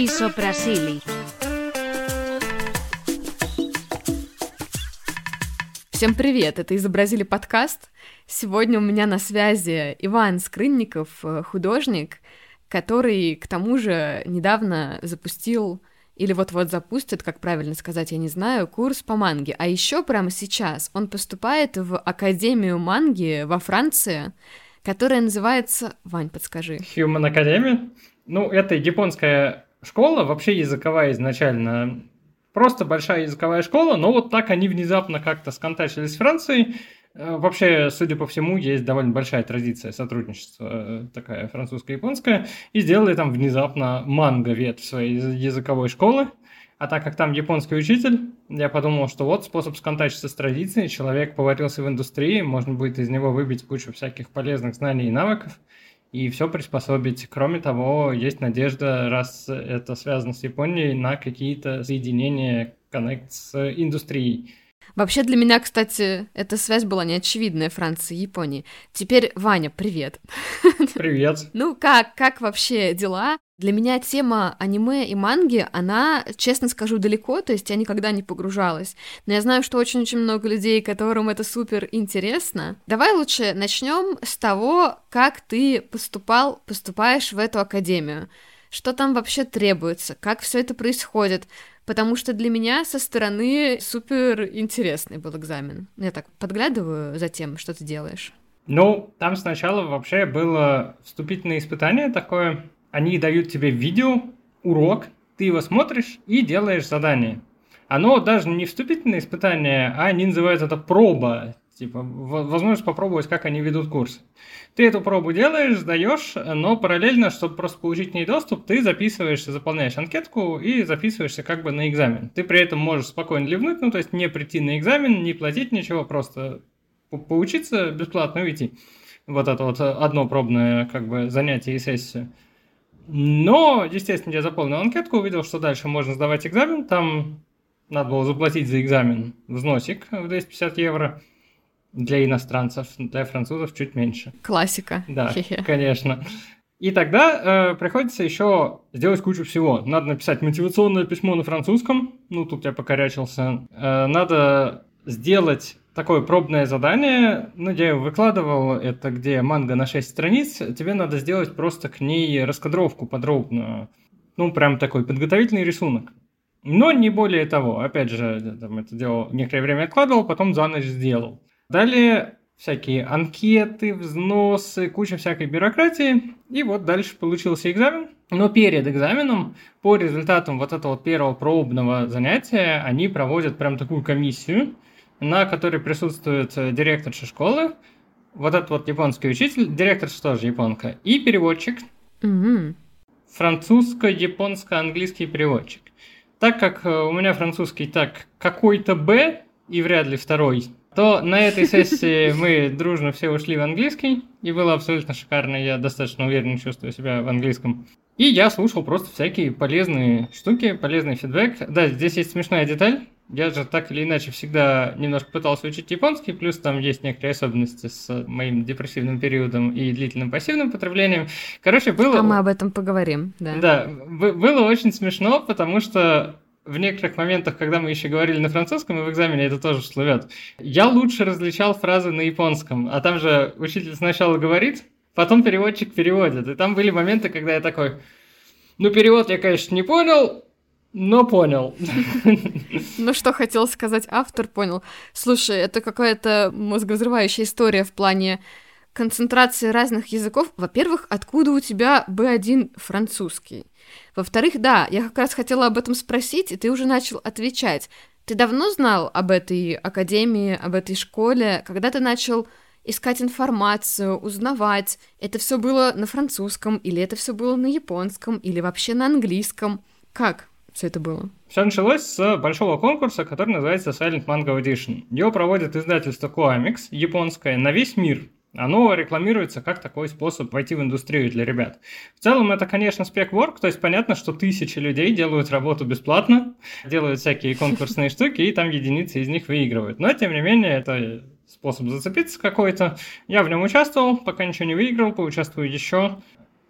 Исопрасили. Всем привет, это «Изобразили подкаст». Сегодня у меня на связи Иван Скрынников, э, художник, который, к тому же, недавно запустил или вот-вот запустит, как правильно сказать, я не знаю, курс по манге. А еще прямо сейчас он поступает в Академию манги во Франции, которая называется... Вань, подскажи. Human Academy? Ну, это японская школа, вообще языковая изначально. Просто большая языковая школа, но вот так они внезапно как-то сконтачились с Францией, Э, вообще, судя по всему, есть довольно большая традиция сотрудничества, э, такая французско-японская, и сделали там внезапно манго-ветвь своей языковой школы. А так как там японский учитель, я подумал, что вот способ сконтачиться с традицией, человек поварился в индустрии, можно будет из него выбить кучу всяких полезных знаний и навыков, и все приспособить. Кроме того, есть надежда, раз это связано с Японией, на какие-то соединения, коннект с индустрией. Вообще для меня, кстати, эта связь была неочевидная Франции и Японии. Теперь, Ваня, привет. Привет. Ну как, как вообще дела? Для меня тема аниме и манги, она, честно скажу, далеко, то есть я никогда не погружалась. Но я знаю, что очень-очень много людей, которым это супер интересно. Давай лучше начнем с того, как ты поступал, поступаешь в эту академию. Что там вообще требуется? Как все это происходит? потому что для меня со стороны супер интересный был экзамен. Я так подглядываю за тем, что ты делаешь. Ну, там сначала вообще было вступительное испытание такое. Они дают тебе видео, урок, ты его смотришь и делаешь задание. Оно даже не вступительное испытание, а они называют это проба. Типа, возможность попробовать, как они ведут курс. Ты эту пробу делаешь, сдаешь, но параллельно, чтобы просто получить к ней доступ, ты записываешься, заполняешь анкетку и записываешься как бы на экзамен. Ты при этом можешь спокойно ливнуть, ну то есть не прийти на экзамен, не платить ничего, просто поучиться бесплатно уйти. Вот это вот одно пробное как бы занятие и сессия. Но, естественно, я заполнил анкетку, увидел, что дальше можно сдавать экзамен. Там надо было заплатить за экзамен взносик в 250 евро. Для иностранцев, для французов чуть меньше. Классика. Да, конечно. И тогда э, приходится еще сделать кучу всего. Надо написать мотивационное письмо на французском. Ну, тут я покорячился. Э, надо сделать такое пробное задание. Ну, я его выкладывал. Это где манга на 6 страниц. Тебе надо сделать просто к ней раскадровку подробную. Ну, прям такой подготовительный рисунок. Но не более того. Опять же, там это дело некоторое время откладывал, потом за ночь сделал. Далее всякие анкеты, взносы, куча всякой бюрократии. И вот дальше получился экзамен. Но перед экзаменом, по результатам вот этого первого пробного занятия, они проводят прям такую комиссию, на которой присутствует э, директорша школы, вот этот вот японский учитель, директор тоже японка, и переводчик. Mm-hmm. Французско-японско-английский переводчик. Так как э, у меня французский так какой-то Б, и вряд ли второй, то на этой сессии мы дружно все ушли в английский, и было абсолютно шикарно, я достаточно уверенно чувствую себя в английском. И я слушал просто всякие полезные штуки, полезный фидбэк. Да, здесь есть смешная деталь. Я же так или иначе всегда немножко пытался учить японский, плюс там есть некоторые особенности с моим депрессивным периодом и длительным пассивным потреблением. Короче, было... А мы об этом поговорим, да. Да, было очень смешно, потому что в некоторых моментах, когда мы еще говорили на французском, и в экзамене это тоже всплывет, я лучше различал фразы на японском. А там же учитель сначала говорит, потом переводчик переводит. И там были моменты, когда я такой, ну, перевод я, конечно, не понял, но понял. Ну, что хотел сказать автор, понял. Слушай, это какая-то мозговзрывающая история в плане концентрации разных языков. Во-первых, откуда у тебя B1 французский? Во-вторых, да, я как раз хотела об этом спросить, и ты уже начал отвечать. Ты давно знал об этой академии, об этой школе? Когда ты начал искать информацию, узнавать? Это все было на французском, или это все было на японском, или вообще на английском? Как все это было? Все началось с большого конкурса, который называется Silent Mango Edition. Его проводит издательство Coamix, японское, на весь мир оно рекламируется как такой способ войти в индустрию для ребят. В целом это, конечно, спек-ворк, то есть понятно, что тысячи людей делают работу бесплатно, делают всякие конкурсные штуки, и там единицы из них выигрывают. Но, тем не менее, это способ зацепиться какой-то. Я в нем участвовал, пока ничего не выиграл, поучаствую еще.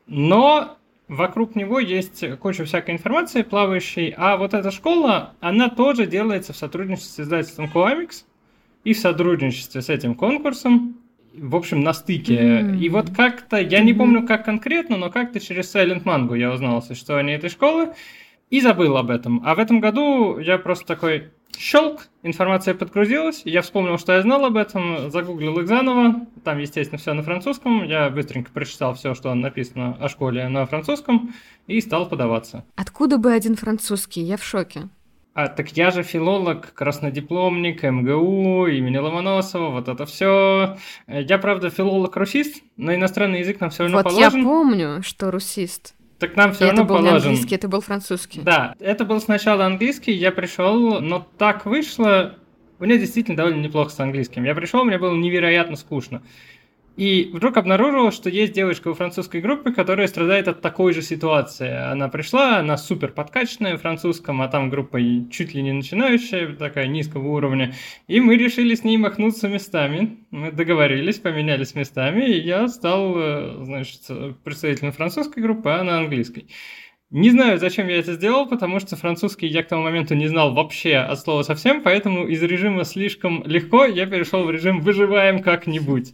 Но вокруг него есть куча всякой информации плавающей, а вот эта школа, она тоже делается в сотрудничестве с издательством Coamics и в сотрудничестве с этим конкурсом, в общем, на стыке. Mm-hmm. И вот как-то, я mm-hmm. не помню как конкретно, но как-то через Silent Mango я узнал о существовании этой школы и забыл об этом. А в этом году я просто такой, щелк, информация подгрузилась, я вспомнил, что я знал об этом, загуглил их заново, там, естественно, все на французском, я быстренько прочитал все, что написано о школе на французском, и стал подаваться. Откуда бы один французский? Я в шоке. А, так я же филолог, краснодипломник, МГУ, имени Ломоносова, вот это все. Я, правда, филолог-русист, но иностранный язык нам все равно вот положен. Вот я помню, что русист. Так нам все и равно это был положен. не английский, это был французский. Да, это был сначала английский, я пришел, но так вышло, у меня действительно довольно неплохо с английским. Я пришел, мне было невероятно скучно. И вдруг обнаружил, что есть девочка во французской группе, которая страдает от такой же ситуации. Она пришла, она супер подкачанная в французском, а там группа чуть ли не начинающая, такая низкого уровня. И мы решили с ней махнуться местами. Мы договорились, поменялись местами, и я стал, э, значит, представителем французской группы, а она английской. Не знаю, зачем я это сделал, потому что французский я к тому моменту не знал вообще от слова совсем, поэтому из режима слишком легко я перешел в режим «выживаем как-нибудь».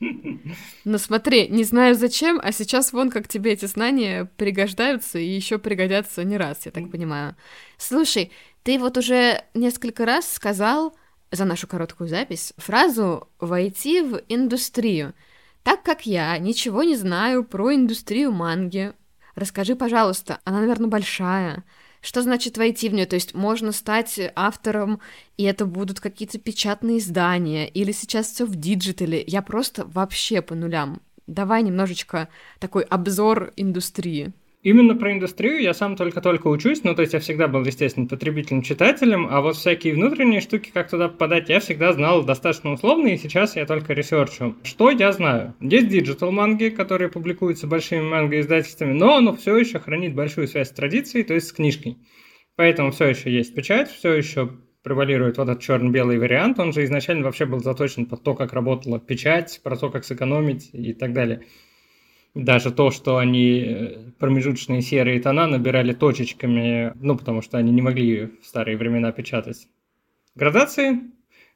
Ну смотри, не знаю зачем, а сейчас вон как тебе эти знания пригождаются и еще пригодятся не раз, я так понимаю. Слушай, ты вот уже несколько раз сказал за нашу короткую запись фразу «войти в индустрию». Так как я ничего не знаю про индустрию манги, расскажи, пожалуйста, она, наверное, большая, что значит войти в нее? То есть можно стать автором, и это будут какие-то печатные издания, или сейчас все в digital е. Я просто вообще по нулям. Давай немножечко такой обзор индустрии. Именно про индустрию я сам только-только учусь, ну, то есть я всегда был, естественно, потребительным читателем, а вот всякие внутренние штуки, как туда попадать, я всегда знал достаточно условно, и сейчас я только research у. Что я знаю? Есть digital манги, которые публикуются большими манго-издательствами, но оно все еще хранит большую связь с традицией, то есть с книжкой. Поэтому все еще есть печать, все еще превалирует вот этот черно-белый вариант, он же изначально вообще был заточен под то, как работала печать, про то, как сэкономить и так далее. Даже то, что они э, промежуточные серые тона набирали точечками, ну, потому что они не могли в старые времена печатать. Градации,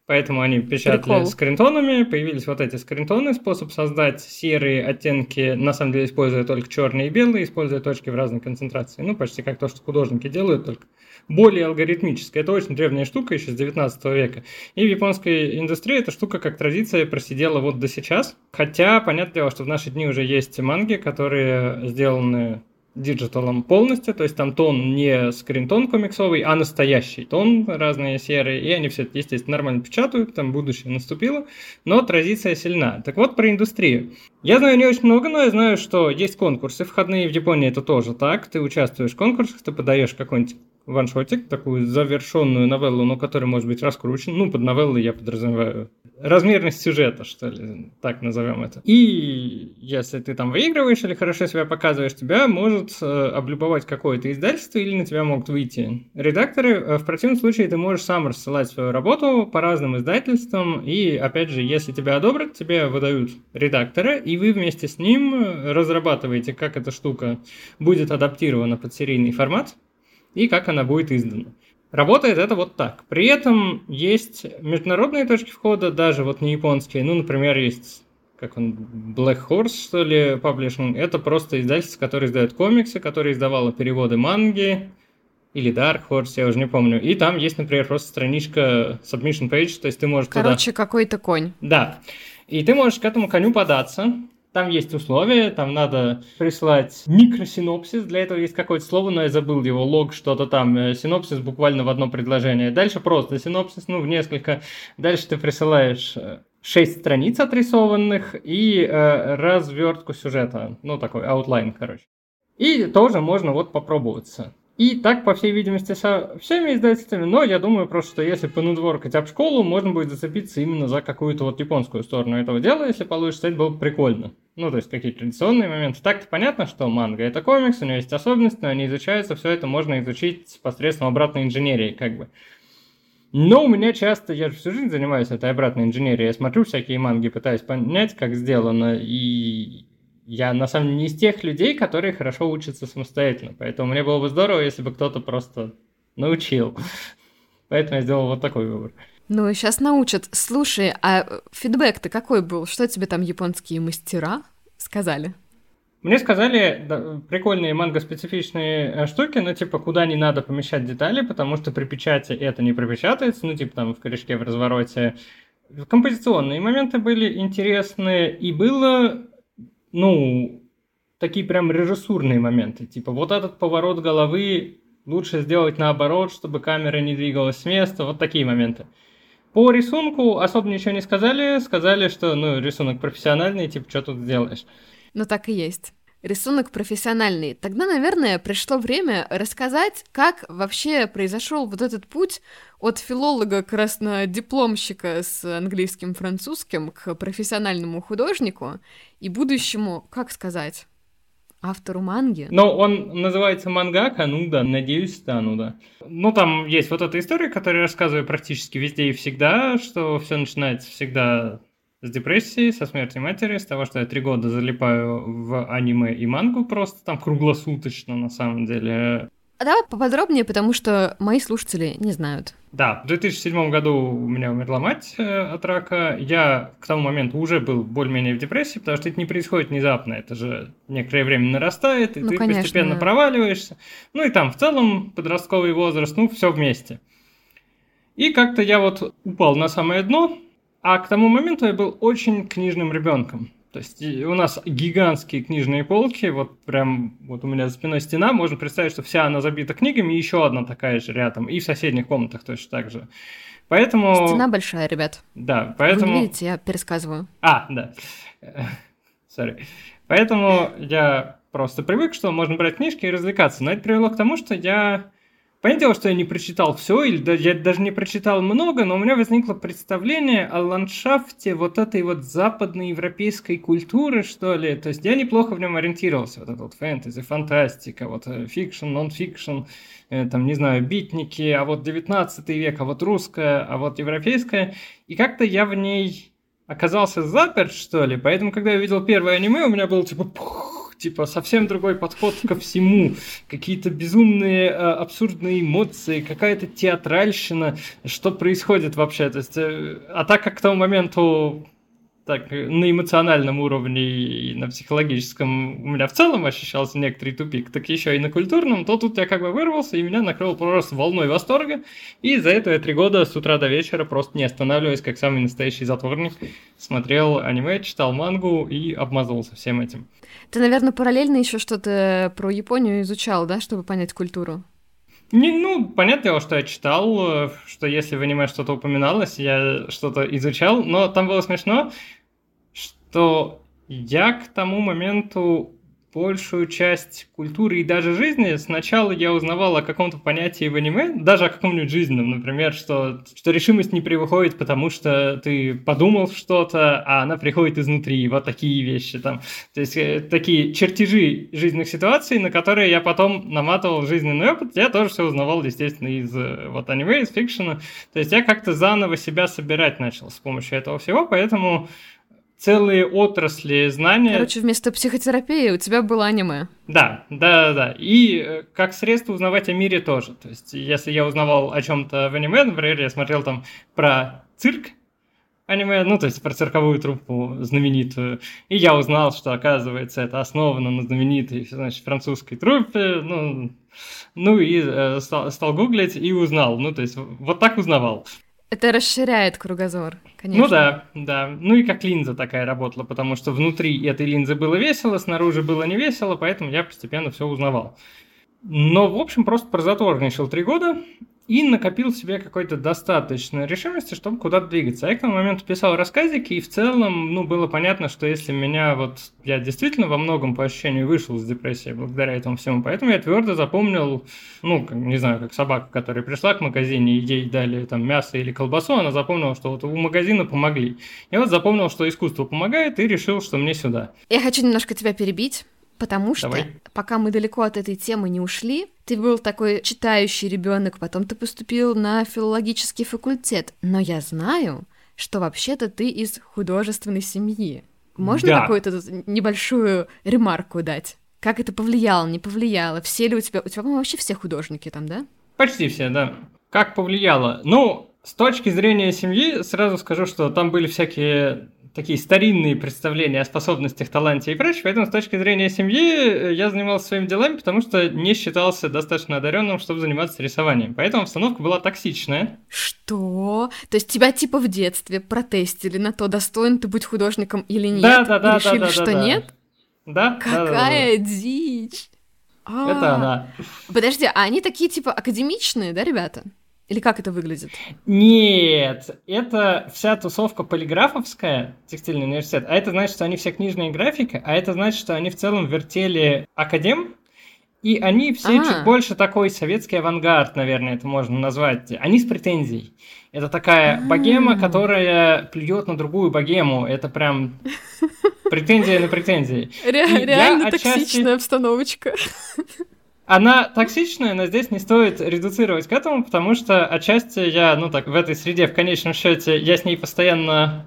поэтому они печатали Прикол. скринтонами, появились вот эти скринтоны, способ создать серые оттенки, на самом деле используя только черные и белые, используя точки в разной концентрации. Ну, почти как то, что художники делают, только более алгоритмическая. Это очень древняя штука еще с 19 века. И в японской индустрии эта штука как традиция просидела вот до сейчас. Хотя, понятное дело, что в наши дни уже есть манги, которые сделаны digital ом полностью, то есть там тон не screentone комиксовый, а настоящий тон, разные серые, и они все это, естественно, нормально печатают, там будущее наступило, но традиция сильна. Так вот, про индустрию. Я знаю не очень много, но я знаю, что есть конкурсы входные в Японии, это тоже так, ты участвуешь в конкурсах, ты подаешь какой-нибудь ваншотик, такую завершенную новеллу, но который может быть раскручен. Ну, под новеллой я подразумеваю размерность сюжета, что ли, так назовем это. И если ты там выигрываешь или хорошо себя показываешь, тебя может э, облюбовать какое-то издательство или на тебя могут выйти редакторы. Э, в противном случае ты можешь сам рассылать свою работу по разным издательствам, и, опять же, если тебя одобрят, тебе выдают редактора, и вы вместе с ним разрабатываете, как эта штука будет адаптирована под серийный формат, и как она будет издана. Работает это вот так. При этом есть международные точки входа, даже вот не японские. Ну, например, есть как он, Black Horse, что ли, Publishing. Это просто издательство, которое издает комиксы, которое издавало переводы манги, или Dark Horse, я уже не помню. И там есть, например, просто страничка submission page, то есть ты можешь Короче, туда... какой-то конь. Да. И ты можешь к этому коню податься, там есть условия, там надо прислать микросинопсис, для этого есть какое-то слово, но я забыл его, лог, что-то там, э, синопсис буквально в одно предложение. Дальше просто синопсис, ну, в несколько. Дальше ты присылаешь э, шесть страниц отрисованных и э, развертку сюжета, ну, такой outline, короче. И тоже можно вот попробоваться. И так, по всей видимости, со всеми издательствами, но я думаю просто, что если по network ать об школу, можно будет зацепиться именно за какую-то вот японскую сторону этого дела, если получится, это было бы прикольно. Ну, то есть какие традиционные моменты. Так-то понятно, что манга это комикс, у него есть особенности, но они изучаются, все это можно изучить посредством обратной инженерии, как бы. Но у меня часто, я же всю жизнь занимаюсь этой обратной инженерией, я смотрю всякие манги, пытаюсь понять, как сделано, и я на самом деле не из тех людей, которые хорошо учатся самостоятельно. Поэтому мне было бы здорово, если бы кто-то просто научил. Поэтому я сделал вот такой выбор. Ну, сейчас научат. Слушай, а фидбэк-то какой был? Что тебе там японские мастера сказали? Мне сказали да, прикольные манго-специфичные э, штуки, ну, типа, куда не надо помещать детали, потому что при печати это не пропечатается, ну, типа, там, в корешке, в развороте. Композиционные моменты были интересные, и было, ну, такие прям режиссурные моменты. Типа, вот этот поворот головы лучше сделать наоборот, чтобы камера не двигалась с места, вот такие моменты. По рисунку особо ничего не сказали, сказали, что, ну, рисунок профессиональный, типа, что тут сделаешь. Ну, так и есть. Рисунок профессиональный. Тогда, наверное, пришло время рассказать, как вообще произошел вот этот путь от филолога краснодипломщика с английским французским к профессиональному художнику и будущему, как сказать, автору манги. Но он называется мангака, ну да, надеюсь, стану, да. Ну, там есть вот эта история, которую я рассказываю практически везде и всегда, что все начинается всегда с депрессии, со смерти матери, с того, что я три года залипаю в аниме и мангу просто там круглосуточно, на самом деле. А давай поподробнее, потому что мои слушатели не знают. Да, в 2007 году у меня умерла мать э, от рака. Я к тому моменту уже был более-менее в депрессии, потому что это не происходит внезапно. Это же некоторое время нарастает, и ну, ты конечно. постепенно проваливаешься. Ну и там в целом подростковый возраст, ну все вместе. И как-то я вот упал на самое дно, а к тому моменту я был очень книжным ребенком. То есть у нас гигантские книжные полки, вот прям вот у меня за спиной стена, можно представить, что вся она забита книгами, и еще одна такая же рядом, и в соседних комнатах точно так же. Поэтому... Стена большая, ребят. Да, поэтому... Вы видите, я пересказываю. А, да. Sorry. Поэтому я просто привык, что можно брать книжки и развлекаться. Но это привело к тому, что я Понятное дело, что я не прочитал все, или я даже не прочитал много, но у меня возникло представление о ландшафте вот этой вот западной европейской культуры, что ли. То есть я неплохо в нем ориентировался. Вот это вот фэнтези, фантастика, вот э, fiction, non-fiction, э, там, не знаю, битники, а вот 19 век, а вот русская, а вот европейская. И как-то я в ней оказался заперт, что ли. Поэтому, когда я видел первое аниме, у меня было типа... Пух, типа совсем другой подход ко всему, какие-то безумные э, абсурдные эмоции, какая-то театральщина, что происходит вообще, то есть, э, а так как к тому моменту так на эмоциональном уровне и на психологическом у меня в целом ощущался некоторый тупик, так еще и на культурном, то тут я как бы вырвался, и меня накрыл просто волной восторга, и за это я три года с утра до вечера просто не останавливаясь, как самый настоящий затворник, смотрел аниме, читал мангу и обмазывался всем этим. Ты, наверное, параллельно еще что-то про Японию изучал, да, чтобы понять культуру? Не, ну, понятное дело, что я читал, что если в аниме что-то упоминалось, я что-то изучал, но там было смешно, что я к тому моменту большую часть культуры и даже жизни сначала я узнавал о каком-то понятии в аниме, даже о каком-нибудь жизненном, например, что, что решимость не приходит, потому что ты подумал что-то, а она приходит изнутри, вот такие вещи там. То есть э, такие чертежи жизненных ситуаций, на которые я потом наматывал жизненный опыт, я тоже все узнавал, естественно, из э, вот аниме, из фикшена. То есть я как-то заново себя собирать начал с помощью этого всего, поэтому целые отрасли знания. Короче, вместо психотерапии у тебя было аниме. Да, да, да. И э, как средство узнавать о мире тоже. То есть, если я узнавал о чем-то в аниме, например, я смотрел там про цирк, аниме, ну, то есть про цирковую труппу знаменитую. И я узнал, что, оказывается, это основано на знаменитой, значит, французской труппе. Ну, ну и э, стал, стал гуглить и узнал. Ну, то есть вот так узнавал. Это расширяет кругозор, конечно. Ну да, да. Ну и как линза такая работала, потому что внутри этой линзы было весело, снаружи было не весело, поэтому я постепенно все узнавал. Но, в общем, просто прозатворничал три года, и накопил в себе какой-то достаточной решимости, чтобы куда-то двигаться. Я к тому моменту писал рассказики, и в целом, ну, было понятно, что если меня вот... Я действительно во многом по ощущению вышел из депрессии благодаря этому всему, поэтому я твердо запомнил, ну, не знаю, как собака, которая пришла к магазине, и ей дали там мясо или колбасу, она запомнила, что вот у магазина помогли. Я вот запомнил, что искусство помогает, и решил, что мне сюда. Я хочу немножко тебя перебить. Потому что, Давай. пока мы далеко от этой темы не ушли, ты был такой читающий ребенок, потом ты поступил на филологический факультет. Но я знаю, что вообще-то ты из художественной семьи. Можно Да. какую-то небольшую ремарку дать? Как это повлияло, не повлияло? Все ли у тебя... У тебя, по-моему, вообще все художники там, да? Почти все, да. Как повлияло? Ну, с точки зрения семьи, сразу скажу, что там были всякие такие старинные представления о способностях, таланте и прочее, поэтому с точки зрения семьи э, я занимался своими делами, потому что не считался достаточно одаренным, чтобы заниматься рисованием. Поэтому обстановка была токсичная. Что? То есть тебя типа в детстве протестили на то, достоин ты быть художником или нет? да, да, и да, решили, да, да, что да, нет? Да, да, да, да, да. Какая дичь! А, Это она. Подожди, а они такие типа академичные, да, ребята? Или как это выглядит? Нет, это вся тусовка полиграфовская, текстильный университет, а это значит, что они все книжные графики, а это значит, что они в целом вертели академ, и они все А. чуть больше такой советский авангард, наверное, это можно назвать. Они с претензией. Это такая А. богема, которая плюет на другую богему. Это прям претензия на претензии. Ре- реально токсичная обстановочка. Она токсичная, но здесь не стоит редуцировать к этому, потому что отчасти я, ну так, в этой среде, в конечном счете, я с ней постоянно,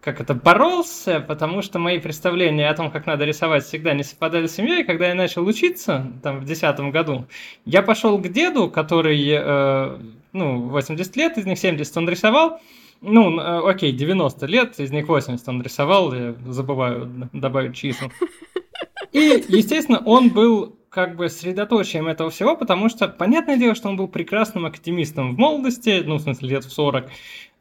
как это, боролся, потому что мои представления о том, как надо рисовать, всегда не совпадали с семьей. Когда я начал учиться, там, в десятом году, я пошел к деду, который, э, ну, 80 лет, из них 70 он рисовал, ну, э, окей, 90 лет, из них 80 он рисовал, я забываю добавить числа. И, естественно, он был как бы средоточием этого всего, потому что, понятное дело, что он был прекрасным академистом в молодости, ну, в смысле, лет в 40,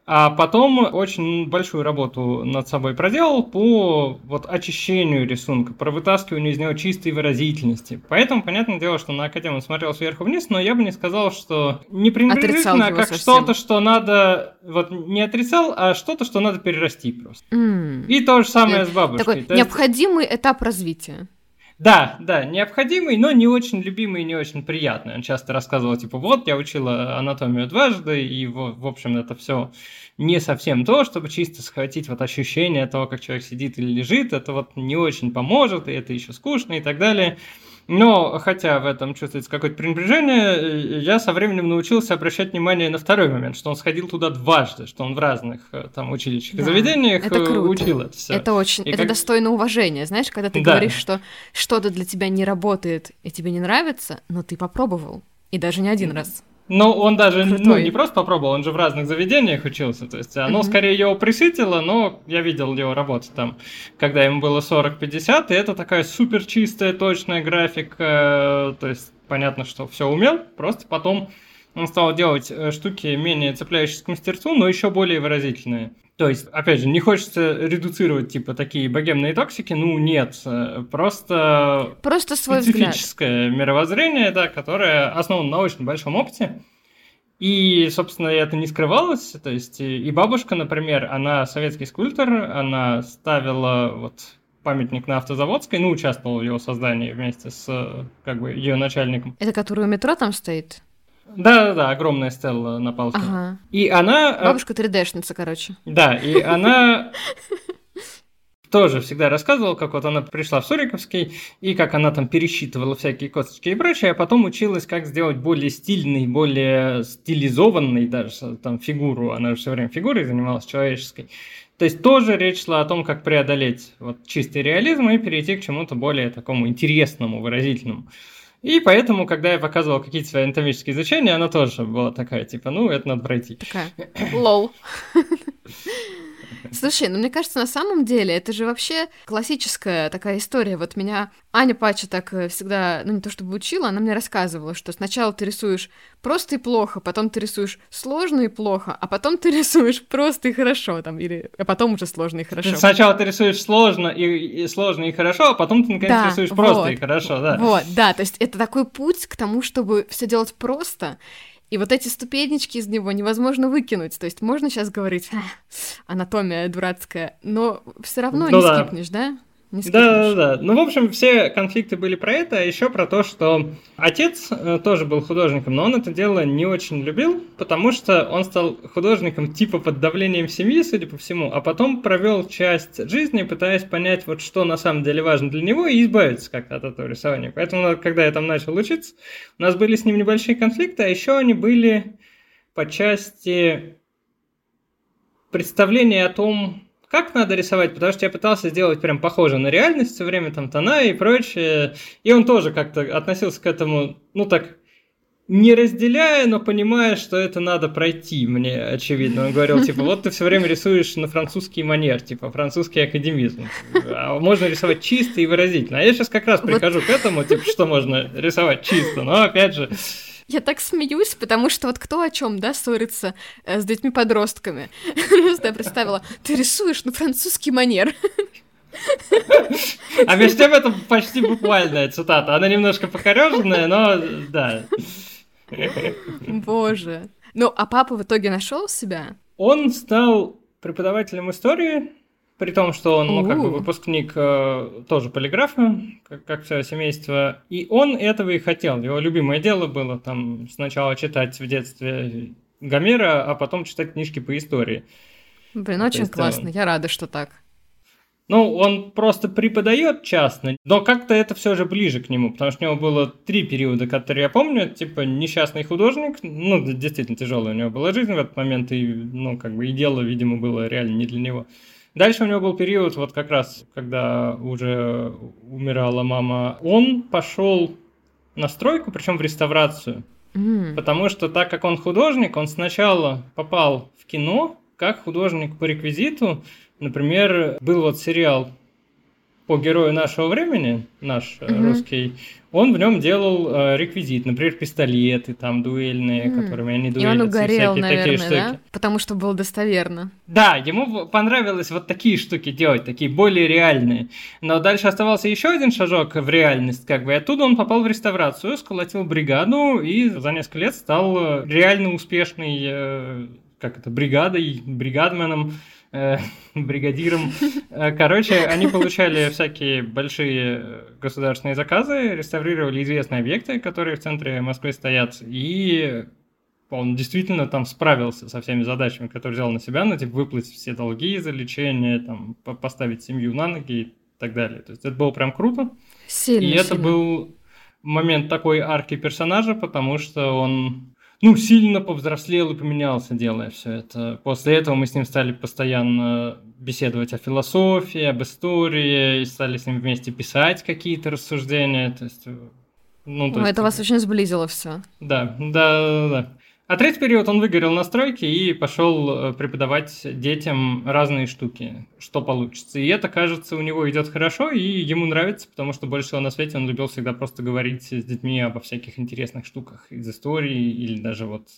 а потом очень большую работу над собой проделал по вот очищению рисунка, про вытаскиванию из него чистой выразительности. Поэтому, понятное дело, что на академию он смотрел сверху вниз, но я бы не сказал, что не пренебрежительно, а как совсем. что-то, что надо, вот не отрицал, а что-то, что надо перерасти просто. М. И то же самое с бабушкой. Такой есть- необходимый этап развития. Да, да, необходимый, но не очень любимый и не очень приятный. Он часто рассказывал, типа, вот, я учила анатомию дважды, и, в, общем, это все не совсем то, чтобы чисто схватить вот ощущение того, как человек сидит или лежит, это вот не очень поможет, и это еще скучно и так далее. Но, хотя в этом чувствуется какое-то пренебрежение, э, я со временем научился обращать внимание на второй момент, что он сходил туда дважды, что он в разных э, там училищах и Да, заведениях это э, круто. учил это все. Это очень, И это как- достойно уважения, знаешь, когда ты Да. говоришь, что что-то для тебя не работает и тебе не нравится, но ты попробовал. И даже не один раз. Ну, он даже ну, не просто попробовал, он же в разных заведениях учился. То есть оно Мгм. скорее его присытило, но я видел его работы там, когда ему было 40-50, и это такая супер чистая, точная графика. То есть понятно, что все умел, просто потом он стал делать э, штуки менее цепляющиеся к мастерству, но еще более выразительные. То есть, опять же, не хочется редуцировать, типа, такие богемные токсики, ну, нет, э, просто Просто свой взгляд. специфическое мировоззрение, да, которое основано на очень большом опыте. И, собственно, это не скрывалось. То есть и и бабушка, например, она советский скульптор, она ставила вот памятник на автозаводской, ну, участвовала в его создании вместе с э, как бы ее начальником. Это который у метро там стоит? Да-да-да, огромная стелла на палке. Ага. И она... э, Бабушка 3D-шница, короче. Да, и она тоже всегда рассказывала, как вот она пришла в Суриковский, и как она там пересчитывала всякие косточки и прочее, а потом училась, как сделать более стильный, более стилизованный даже там фигуру. Она же все время фигурой занималась человеческой. То есть тоже речь шла о том, как преодолеть вот чистый реализм и перейти к чему-то более такому интересному, выразительному. И поэтому, когда я показывал какие-то свои анатомические изучения, она тоже была такая, типа, ну, это надо пройти. Такая, лол. Слушай, ну мне кажется, на самом деле это же вообще классическая такая история. Вот меня Аня Пача так э, всегда, ну не то чтобы учила, она мне рассказывала, что сначала ты рисуешь просто и плохо, потом ты рисуешь сложно и плохо, а потом ты рисуешь просто и хорошо, там, или а потом уже сложно и хорошо. Сначала ты рисуешь сложно и, и сложно и хорошо, а потом ты наконец Да, рисуешь просто вот. и хорошо, да. Вот, да, то есть это такой путь к тому, чтобы все делать просто, и вот эти ступенечки из него невозможно выкинуть. То есть можно сейчас говорить, «Ах, анатомия дурацкая, но все равно Ну не да. скипнешь, да? Да, да, да. Ну, в общем, все конфликты были про это, а еще про то, что отец э, тоже был художником, но он это дело не очень любил, потому что он стал художником типа под давлением семьи, судя по всему, а потом провел часть жизни, пытаясь понять, вот что на самом деле важно для него, и избавиться как-то от этого рисования. Поэтому, когда я там начал учиться, у нас были с ним небольшие конфликты, а еще они были по части представления о том, как надо рисовать, потому что я пытался сделать прям похоже на реальность, все время там тона и прочее, и он тоже как-то относился к этому, ну так, не разделяя, но понимая, что это надо пройти, мне очевидно. Он говорил, типа, вот ты все время рисуешь на французский манер, типа, французский академизм. А можно рисовать чисто и выразительно. А я сейчас как раз прихожу вот. к этому, типа, что можно рисовать чисто, но опять же... Я так смеюсь, потому что вот кто о чем, да, ссорится э, с детьми-подростками. Просто я представила, ты рисуешь на французский манер. А между тем это почти буквальная цитата. Она немножко покореженная, но да. Боже. Ну, а папа в итоге нашел себя? Он стал преподавателем истории, при том, что он, ну, как бы выпускник э, тоже полиграфа, как, как все семейство. И он этого и хотел. Его любимое дело было там сначала читать в детстве Гомера, а потом читать книжки по истории. Блин, очень есть, классно. Он... Я рада, что так. Ну, он просто преподает частно, но как-то это все же ближе к нему, потому что у него было три периода, которые я помню, типа несчастный художник, ну, действительно тяжелая у него была жизнь в этот момент, и, ну, как бы и дело, видимо, было реально не для него. Дальше у него был период, вот как раз, когда уже умирала мама, он пошел на стройку, причем в реставрацию, mm. потому что так как он художник, он сначала попал в кино как художник по реквизиту, Например, был вот сериал по герою нашего времени, наш угу. русский, он в нем делал э, реквизит, например, пистолеты там дуэльные, mm. которыми они дуэлятся. И он угорел, всякие наверное, такие да? Потому что было достоверно. Да, ему понравилось вот такие штуки делать, такие более реальные. Но дальше оставался еще один шажок в реальность, как бы, и оттуда он попал в реставрацию, сколотил бригаду и за несколько лет стал реально успешной, э, как это, бригадой, бригадменом Э, бригадиром. Э, короче, они получали всякие большие государственные заказы, реставрировали известные объекты, которые в центре Москвы стоят, и он действительно там справился со всеми задачами, которые взял на себя, ну, типа, выплатить все долги за лечение, там, поставить семью на ноги и так далее. То есть это было прям круто. Сильно, и это был момент такой арки персонажа, потому что он ну, сильно повзрослел и поменялся, делая все это. После этого мы с ним стали постоянно беседовать о философии, об истории, и стали с ним вместе писать какие-то рассуждения. То есть, ну, то есть, это вас очень сблизило все. Да, да, да, да. А третий период он выгорел на стройке и пошел э, преподавать детям разные штуки, что получится. И это, кажется, у него идет хорошо, и ему нравится, потому что больше всего на свете он любил всегда просто говорить с детьми обо всяких интересных штуках из истории или даже вот,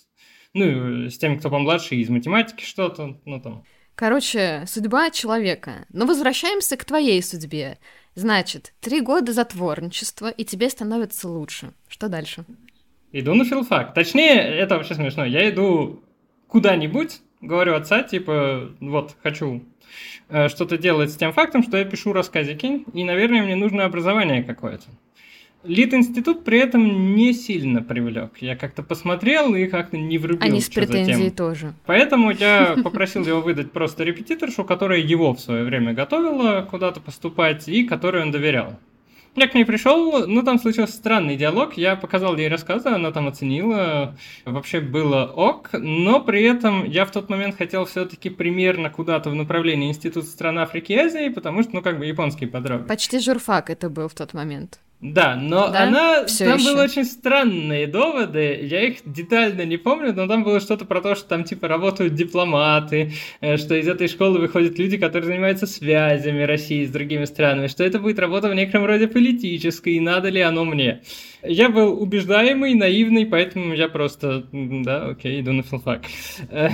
ну, с теми, кто помладше, из математики что-то, ну там. Короче, судьба человека. Но возвращаемся к твоей судьбе. Значит, три года затворничества, и тебе становится лучше. Что дальше? Иду на филфак. Точнее, это вообще смешно. Я иду куда-нибудь, говорю отца, типа, вот, хочу э, что-то делать с тем фактом, что я пишу рассказики, и, наверное, мне нужно образование какое-то. Лит-институт при этом не сильно привлек. Я как-то посмотрел и как-то не врубился. Они с претензией тоже. Поэтому я попросил его выдать просто репетиторшу, которая его в свое время готовила куда-то поступать и которой он доверял. Я к ней пришел, ну там случился странный диалог, я показал ей рассказы, она там оценила, вообще было ок, но при этом я в тот момент хотел все-таки примерно куда-то в направлении Института стран Африки и Азии, потому что, ну как бы японский подробно. Почти журфак это был в тот момент. Да, но да? она... Всё там еще. были очень странные доводы, я их детально не помню, но там было что-то про то, что там типа работают дипломаты, э, что из этой школы выходят люди, которые занимаются связями России с другими странами, что это будет работа в некотором роде политической, и надо ли оно мне. Я был убеждаемый, наивный, поэтому я просто, да, окей, иду на филфак. Э,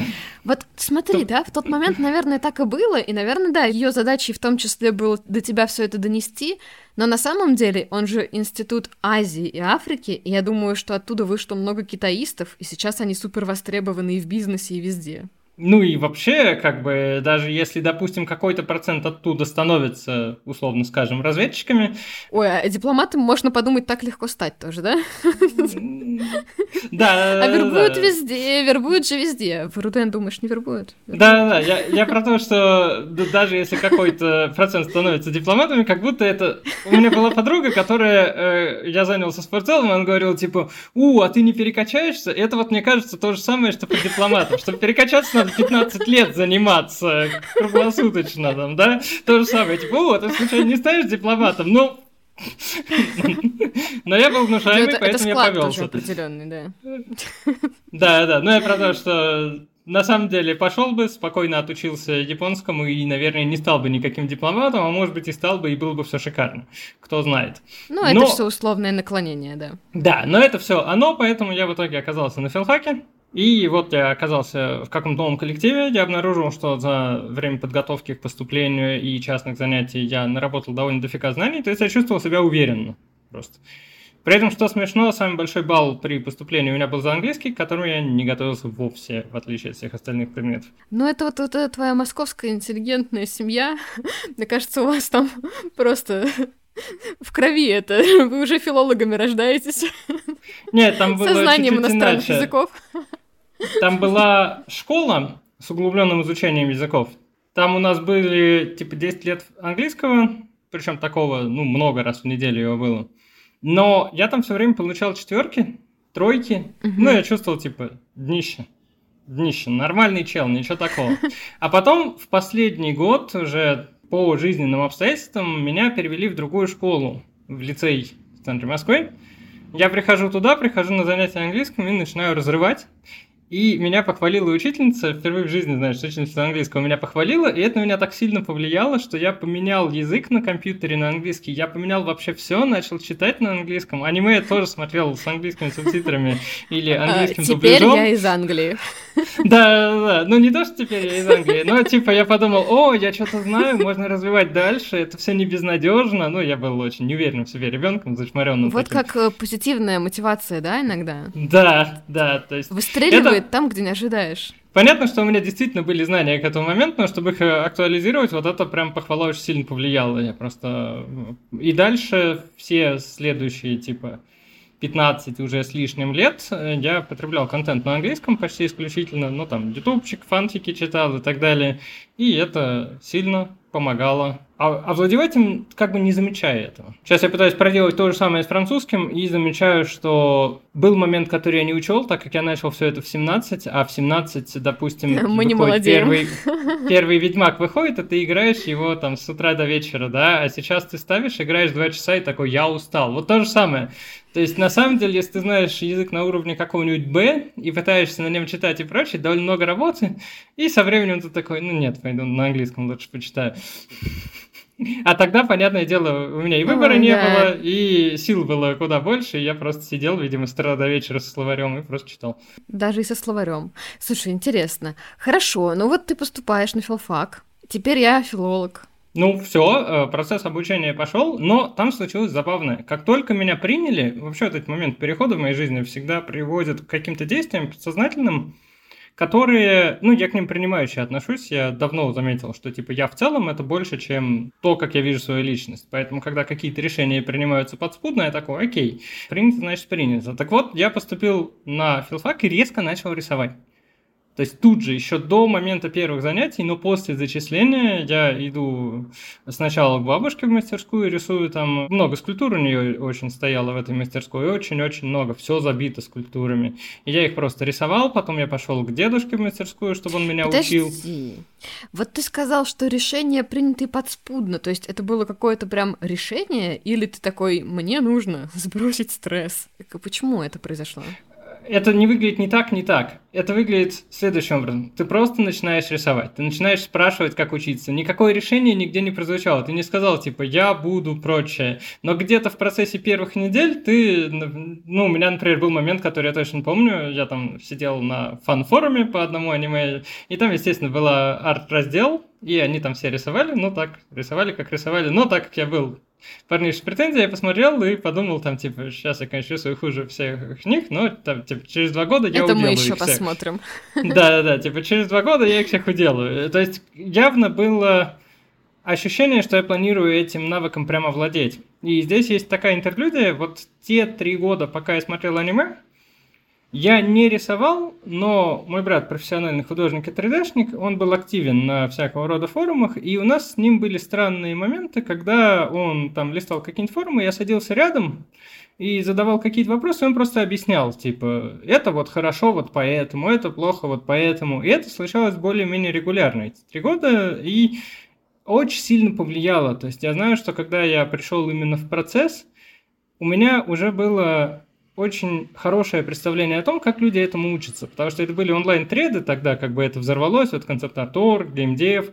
вот смотри, да, в тот момент, наверное, так и было, и, наверное, да, ее задачей в том числе было до тебя все это донести, но на самом деле он же Институт Азии и Африки, и я думаю, что оттуда вышло много китаистов, и сейчас они супер востребованы и в бизнесе, и везде. Ну и вообще, как бы, даже если, допустим, какой-то процент оттуда становится, условно скажем, разведчиками... Ой, а дипломатом можно подумать так легко стать тоже, да? Да, А вербуют везде, вербуют же везде. В РУДН, думаешь, не вербуют? Да, да, я, я про то, что даже если какой-то процент становится дипломатами, как будто это... У меня была подруга, которая... Э, я занялся спортзалом, он говорил, типа, у, а ты не перекачаешься? Это вот, мне кажется, то же самое, что по дипломатам. Чтобы перекачаться, надо 15 лет заниматься круглосуточно, там, да? То же самое, типа, о, ты случайно не станешь дипломатом? Ну, но я был внушаемый, поэтому я повелся. определенный, да. Да, да, но я про то, что на самом деле пошел бы, спокойно отучился японскому и, наверное, не стал бы никаким дипломатом, а может быть и стал бы, и было бы все шикарно. Кто знает. Ну, это все условное наклонение, да. Да, но это все оно, поэтому я в итоге оказался на филфаке. И вот я оказался в каком-то новом коллективе, я обнаружил, что за время подготовки к поступлению и частных занятий я наработал довольно дофига знаний, то есть я чувствовал себя уверенно просто. При этом, что смешно, самый большой балл при поступлении у меня был за английский, к которому я не готовился вовсе, в отличие от всех остальных предметов. Ну, это вот, вот эта твоя московская интеллигентная семья. Мне кажется, у вас там просто в крови это. Вы уже филологами рождаетесь. Нет, там было Со знанием чуть-чуть иностранных иначе. языков. Там была школа с углубленным изучением языков. Там у нас были типа 10 лет английского, причем такого, ну, много раз в неделю его было. Но я там все время получал четверки, тройки. Мгм. Ну, я чувствовал, типа, днище. Днище. Нормальный чел, ничего такого. А потом в последний год уже по жизненным обстоятельствам меня перевели в другую школу, в лицей в центре Москвы. Я прихожу туда, прихожу на занятия английским и начинаю разрывать. И меня похвалила учительница, впервые в жизни, знаешь, учительница английского меня похвалила, и это на меня так сильно повлияло, что я поменял язык на компьютере на английский, я поменял вообще все, начал читать на английском. Аниме я тоже смотрел с английскими субтитрами или А, английским Теперь дубляжом. я из Англии. Да, да, да. Ну, не то, что теперь я из Англии, но, типа, я подумал, о, я что-то знаю, можно развивать дальше, это все не безнадежно. Ну, я был очень неуверен в себе ребенком, зачмаренным. Вот таким. как э, позитивная мотивация, да, иногда? Да, да, то есть... Выстреливает там, где не ожидаешь. Понятно, что у меня действительно были знания к этому моменту, но чтобы их э, актуализировать, вот это прям похвала очень сильно повлияло. Я просто... э, И дальше все следующие, типа, 15 уже с лишним лет э, я потреблял контент на английском почти исключительно, ну, там, ютубчик, фанфики читал и так далее. И это сильно помогало овладевать им, как бы не замечая этого. Сейчас я пытаюсь проделать то же самое с французским и замечаю, что был момент, который я не учел, так как я начал все это в 17, а в 17, допустим, Мы не молодеем. первый, первый Ведьмак выходит, и ты играешь его там с утра до вечера, да, а сейчас ты ставишь, играешь 2 часа и такой, я устал. Вот то же самое. То есть, на самом деле, если ты знаешь язык на уровне какого-нибудь Б и пытаешься на нем читать и прочее, довольно много работы, и со временем ты такой, ну нет, пойду на английском лучше почитаю. А тогда, понятное дело, у меня и выбора не да. было, и сил было куда больше, и я просто сидел, видимо, с утра до вечера со словарем и просто читал. Даже и со словарем. Слушай, интересно. Хорошо, ну вот ты поступаешь на филфак. Теперь я филолог. Ну, все, процесс обучения пошел, но там случилось забавное. Как только меня приняли, вообще этот момент перехода в моей жизни всегда приводит к каким-то действиям подсознательным, которые, ну, я к ним принимающе отношусь, я давно заметил, что, типа, я в целом это больше, чем то, как я вижу свою личность. Поэтому, когда какие-то решения принимаются подспудно, я такой, окей, принято, значит, принято. Так вот, я поступил на филфак и резко начал рисовать. То есть тут же, еще до момента первых занятий, но после зачисления я иду сначала к бабушке в мастерскую, рисую там много скульптур у нее очень стояло в этой мастерской, очень-очень много, все забито скульптурами. И я их просто рисовал, потом я пошел к дедушке в мастерскую, чтобы он меня учил. Подожди. Вот ты сказал, что решение принято подспудно. То есть это было какое-то прям решение? Или ты такой, мне нужно сбросить стресс? Почему это произошло? Это не выглядит ни так, ни так. Это выглядит следующим образом. Ты просто начинаешь рисовать. Ты начинаешь спрашивать, как учиться. Никакое решение нигде не прозвучало. Ты не сказал, типа, я буду, прочее. Но где-то в процессе первых недель ты... Ну, у меня, например, был момент, который я точно помню. Я там сидел на фан-форуме по одному аниме. И там, естественно, был арт-раздел. И они там все рисовали. Ну, так, рисовали, как рисовали. Но так как я был парниш с претензией, я посмотрел и подумал, там, типа, сейчас я, конечно, рисую хуже всех них, но, там, типа, через два года я это мы еще посмотрим. Да-да-да, типа, через два года я их всех уделаю. То есть, явно было ощущение, что я планирую этим навыком прямо владеть. И здесь есть такая интерлюдия, вот те три года, пока я смотрел аниме, Я не рисовал, но мой брат профессиональный художник и 3D-шник, он был активен на всякого рода форумах, и у нас с ним были странные моменты, когда он там листал какие-нибудь форумы, я садился рядом и задавал какие-то вопросы, он просто объяснял, типа, это вот хорошо вот поэтому, это плохо вот поэтому, и это случалось более-менее регулярно эти три года, и очень сильно повлияло, то есть я знаю, что когда я пришел именно в процесс, у меня уже было очень хорошее представление о том, как люди этому учатся. Потому что это были онлайн-треды тогда, как бы это взорвалось, вот концепт Артор, геймдев.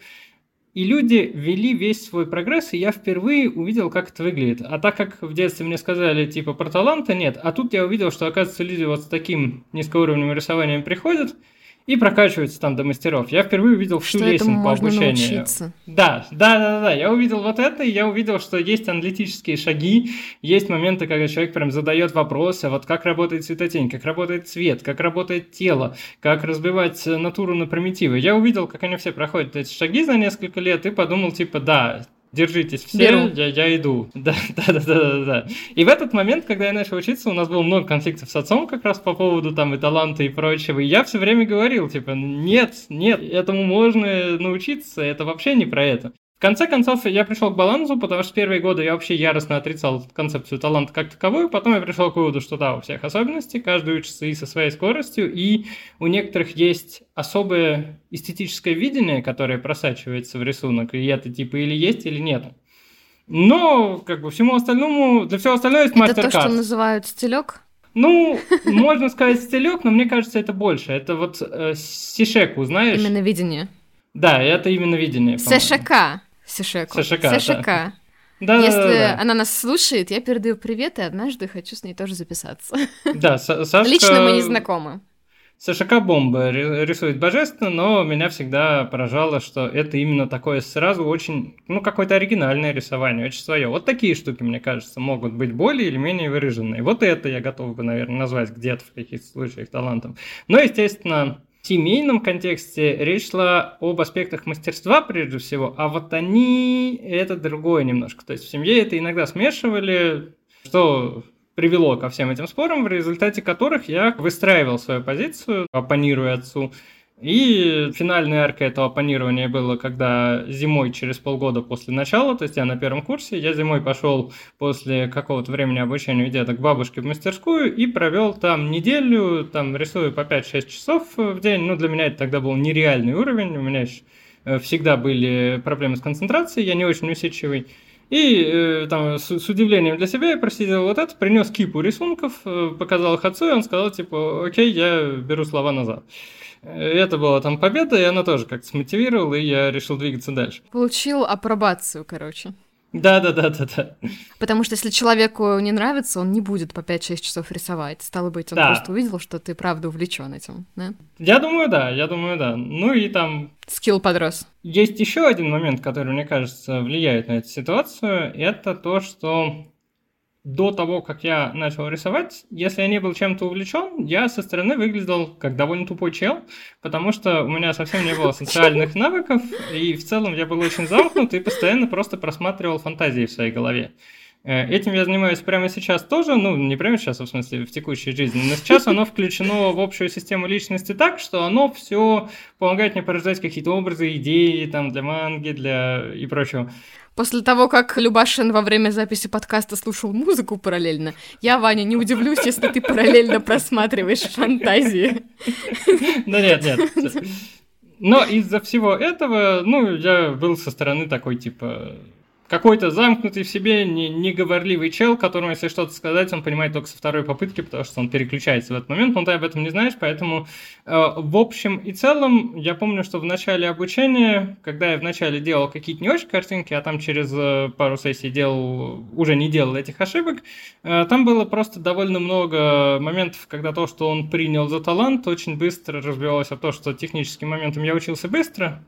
И люди ввели весь свой прогресс, и я впервые увидел, как это выглядит. А так как в детстве мне сказали, типа, про таланта нет, а тут я увидел, что, оказывается, люди вот с таким низкоуровневым рисованием приходят – и прокачиваются там до мастеров. Я впервые увидел всю что лесенку можно обучения. Научиться. Да, да, да, да. Я увидел вот это, и я увидел, что есть аналитические шаги, есть моменты, когда человек прям задает вопросы, вот как работает светотень, как работает цвет, как работает тело, как разбивать натуру на примитивы. Я увидел, как они все проходят эти шаги за несколько лет, и подумал, типа, да, Держитесь все, я, я иду. Да, да, да, да, да. И в этот момент, когда я начал учиться, у нас было много конфликтов с отцом как раз по поводу там и таланта и прочего. И я все время говорил, типа, нет, нет, этому можно научиться, это вообще не про это. В конце концов, я пришел к балансу, потому что первые годы я вообще яростно отрицал концепцию таланта как таковую, потом я пришел к выводу, что да, у всех особенности, каждый учится и со своей скоростью, и у некоторых есть особое эстетическое видение, которое просачивается в рисунок, и это типа или есть, или нет. Но, как бы, всему остальному, для всего остального есть мастер-карт. Это то, что называют стилек? Ну, можно сказать стилек, но мне кажется, это больше. Это вот э, сишеку, знаешь? Именно видение. Да, это именно видение. Сешека. Сешеку. Сешека, Сешека. Да. Если да, да, да. она нас слушает, я передаю привет, и однажды хочу с ней тоже записаться. Да, Сашка... Лично мы не знакомы. Сашка Бомба рисует божественно, но меня всегда поражало, что это именно такое сразу очень, ну, какое-то оригинальное рисование, очень свое. Вот такие штуки, мне кажется, могут быть более или менее выраженные. Вот это я готов бы, наверное, назвать где-то в каких-то случаях талантом. Но, естественно, семейном контексте речь шла об аспектах мастерства прежде всего, а вот они это другое немножко. То есть в семье это иногда смешивали, что привело ко всем этим спорам, в результате которых я выстраивал свою позицию, оппонируя отцу, и финальная арка этого оппонирования было, когда зимой, через полгода после начала, то есть я на первом курсе, я зимой пошел после какого-то времени обучения где-то к бабушке в мастерскую и провел там неделю, там рисую по 5-6 часов в день. Ну, для меня это тогда был нереальный уровень, у меня э, всегда были проблемы с концентрацией, я не очень усидчивый. И э, там с, с удивлением для себя я просидел вот это, принес кипу рисунков, э, показал их отцу, и он сказал, типа, окей, я беру слова назад. Это была там победа, и она тоже как-то смотивировала, и я решил двигаться дальше. Получил апробацию, короче. Да, да, да, да, да. Потому что если человеку не нравится, он не будет по 5-6 часов рисовать. Стало быть, он да. просто увидел, что ты правда увлечен этим, да? Я думаю, да, я думаю, да. Ну и там. Скилл подрос. Есть еще один момент, который, мне кажется, влияет на эту ситуацию. Это то, что до того, как я начал рисовать, если я не был чем-то увлечен, я со стороны выглядел как довольно тупой чел, потому что у меня совсем не было социальных навыков, и в целом я был очень замкнут и постоянно просто просматривал фантазии в своей голове. Э, этим я занимаюсь прямо сейчас тоже, ну, не прямо сейчас, а в смысле, в текущей жизни, но сейчас оно включено в общую систему личности так, что оно все помогает мне порождать какие-то образы, идеи там для манги, для и прочего. После того, как Любашин во время записи подкаста слушал музыку параллельно, я, Ваня, не удивлюсь, если ты параллельно просматриваешь фантазии. Да нет, нет. Но из-за всего этого, ну, я был со стороны такой, типа, какой-то замкнутый в себе, не, неговорливый чел, которому, если что-то сказать, он понимает только со второй попытки, потому что он переключается в этот момент, но ты об этом не знаешь, поэтому э, в общем и целом я помню, что в начале обучения, когда я вначале делал какие-то не очень картинки, а там через э, пару сессий делал, уже не делал этих ошибок, э, там было просто довольно много моментов, когда то, что он принял за талант, очень быстро разбивалось о то, что техническим моментом я учился быстро,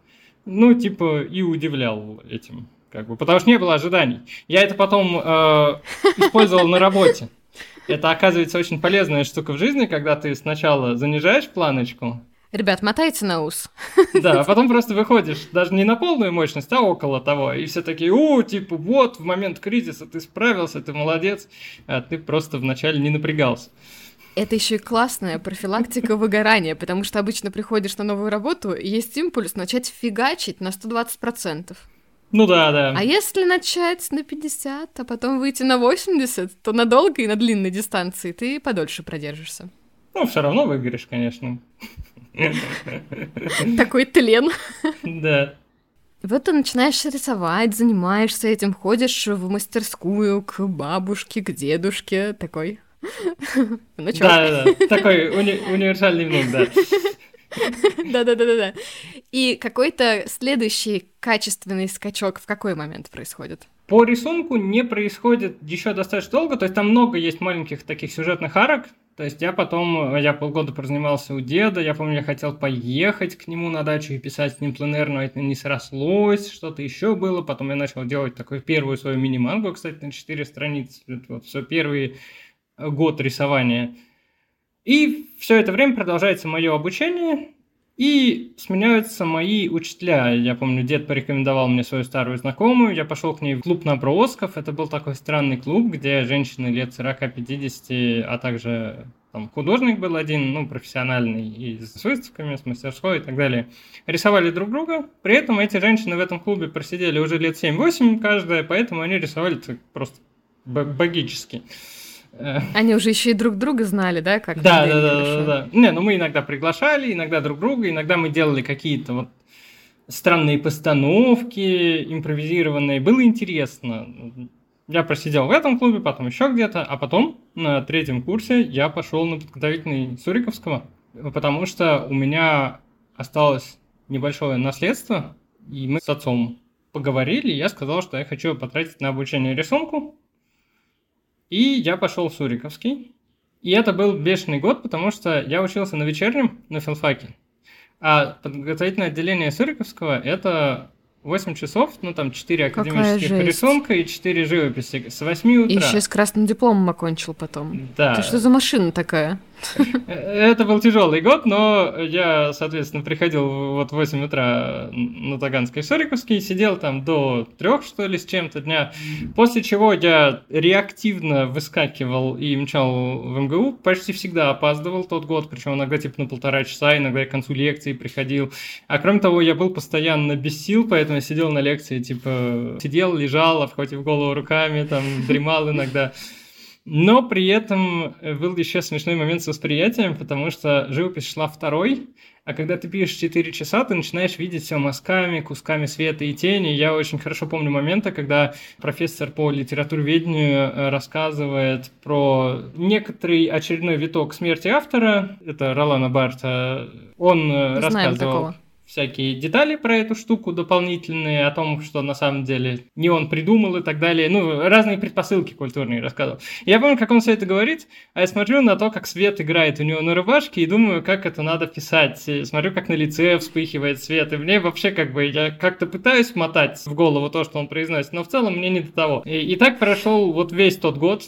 ну, типа, и удивлял этим. Как бы, потому что не было ожиданий. Я это потом э, использовал на работе. Это, оказывается, очень полезная штука в жизни, когда ты сначала занижаешь планочку. Ребят, мотайте на ус. Да, а потом просто выходишь даже не на полную мощность, а около того. И все такие, о, типа, вот, в момент кризиса ты справился, ты молодец. А ты просто вначале не напрягался. Это еще и классная профилактика выгорания, потому что обычно приходишь на новую работу, и есть импульс начать фигачить на 120%. Ну да, да. А если начать на 50, а потом выйти на 80, то на долгой и на длинной дистанции ты подольше продержишься. Ну, все равно выиграешь, конечно. Такой тлен. Да. Вот ты начинаешь рисовать, занимаешься этим, ходишь в мастерскую к бабушке, к дедушке, такой. Ну чё? Да, да, такой уни- универсальный внук, да. Да-да-да-да. И какой-то следующий качественный скачок в какой момент происходит? По рисунку не происходит еще достаточно долго, то есть там много есть маленьких таких сюжетных арок, то есть я потом, я полгода прозанимался у деда, я помню, я хотел поехать к нему на дачу и писать с ним пленер, но это не срослось, что-то еще было, потом я начал делать такую первую свою мини-мангу, кстати, на 4 страницы, вот все первый год рисования. И все это время продолжается мое обучение, и сменяются мои учителя. Я помню, дед порекомендовал мне свою старую знакомую. Я пошел к ней в клуб набросков. Это был такой странный клуб, где женщины лет 40-50, а также там художник был один, ну, профессиональный, и с выставками, с мастерской и так далее, рисовали друг друга. При этом эти женщины в этом клубе просидели уже лет 7-8 каждая, поэтому они рисовали просто богически. Они уже еще и друг друга знали, да, как? Да, да, да, да, да. Не, ну мы иногда приглашали, иногда друг друга, иногда мы делали какие-то вот странные постановки, импровизированные. Было интересно. Я просидел в этом клубе, потом еще где-то, а потом на третьем курсе я пошел на подготовительный Суриковского, потому что у меня осталось небольшое наследство, и мы с отцом поговорили, я сказал, что я хочу потратить на обучение рисунку, и я пошел в Суриковский. И это был бешеный год, потому что я учился на вечернем на филфаке. А подготовительное отделение Суриковского – это 8 часов, ну там 4 академических рисунка и 4 живописи с 8 утра. И еще с красным дипломом окончил потом. Да. Ты что за машина такая? Это был тяжелый год, но я, соответственно, приходил вот в 8 утра на Таганской Сориковский, сидел там до трех, что ли, с чем-то дня, после чего я реактивно выскакивал и мчал в МГУ, почти всегда опаздывал тот год, причем иногда типа на полтора часа, иногда я к концу лекции приходил. А кроме того, я был постоянно без сил, поэтому я сидел на лекции, типа, сидел, лежал, обхватив голову руками, там, дремал иногда. Но при этом э, был еще смешной момент с восприятием, потому что живопись шла второй, а когда ты пишешь 4 часа, ты начинаешь видеть все мазками, кусками света и тени. Я очень хорошо помню моменты, когда профессор по литературоведению э, рассказывает про некоторый очередной виток смерти автора, это Ролана Барта, он э, Знаем рассказывал... Такого всякие детали про эту штуку дополнительные, о том, что на самом деле не он придумал и так далее. Ну, разные предпосылки культурные рассказывал. Я помню, как он все это говорит, а я смотрю на то, как свет играет у него на рубашке и думаю, как это надо писать. Смотрю, как на лице вспыхивает свет, и мне вообще как бы, я как-то пытаюсь мотать в голову то, что он произносит, но в целом мне не до того. И, и так прошел вот весь тот год,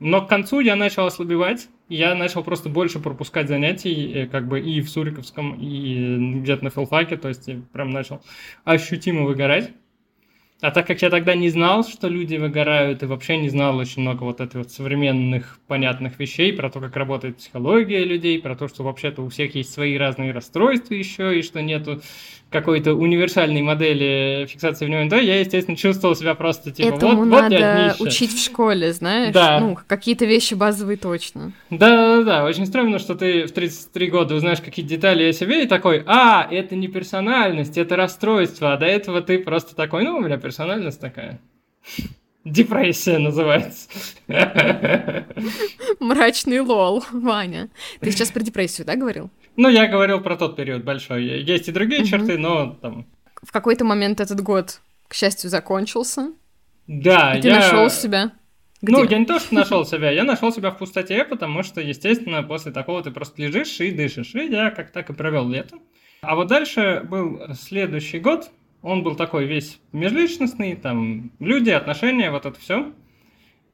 но к концу я начал ослабевать, я начал просто больше пропускать занятий, э, как бы и в Суриковском, и где-то на филфаке, то есть прям начал ощутимо выгорать. А так как я тогда не знал, что люди выгорают, и вообще не знал очень много вот этих вот современных понятных вещей про то, как работает психология людей, про то, что вообще-то у всех есть свои разные расстройства еще, и что нету какой-то универсальной модели фиксации внимания, я, естественно, чувствовал себя просто типа Этому вот, надо вот я учить в школе, знаешь? Да. Ну, какие-то вещи базовые точно. Да-да-да, очень странно, что ты в 33 года узнаешь какие-то детали о себе и такой, а, это не персональность, это расстройство, а до этого ты просто такой, ну, у меня персональность такая. Депрессия называется. Мрачный лол, Ваня. Ты сейчас про депрессию, да, говорил? Ну, я говорил про тот период большой. Есть и другие черты, но там... В какой-то момент этот год, к счастью, закончился. Да, и ты я... нашел себя. Где? Ну, я не то, что нашел себя, я нашел себя в пустоте, потому что, естественно, после такого ты просто лежишь и дышишь. И я как так и провел лето. А вот дальше был следующий год, он был такой весь межличностный, там люди, отношения, вот это все.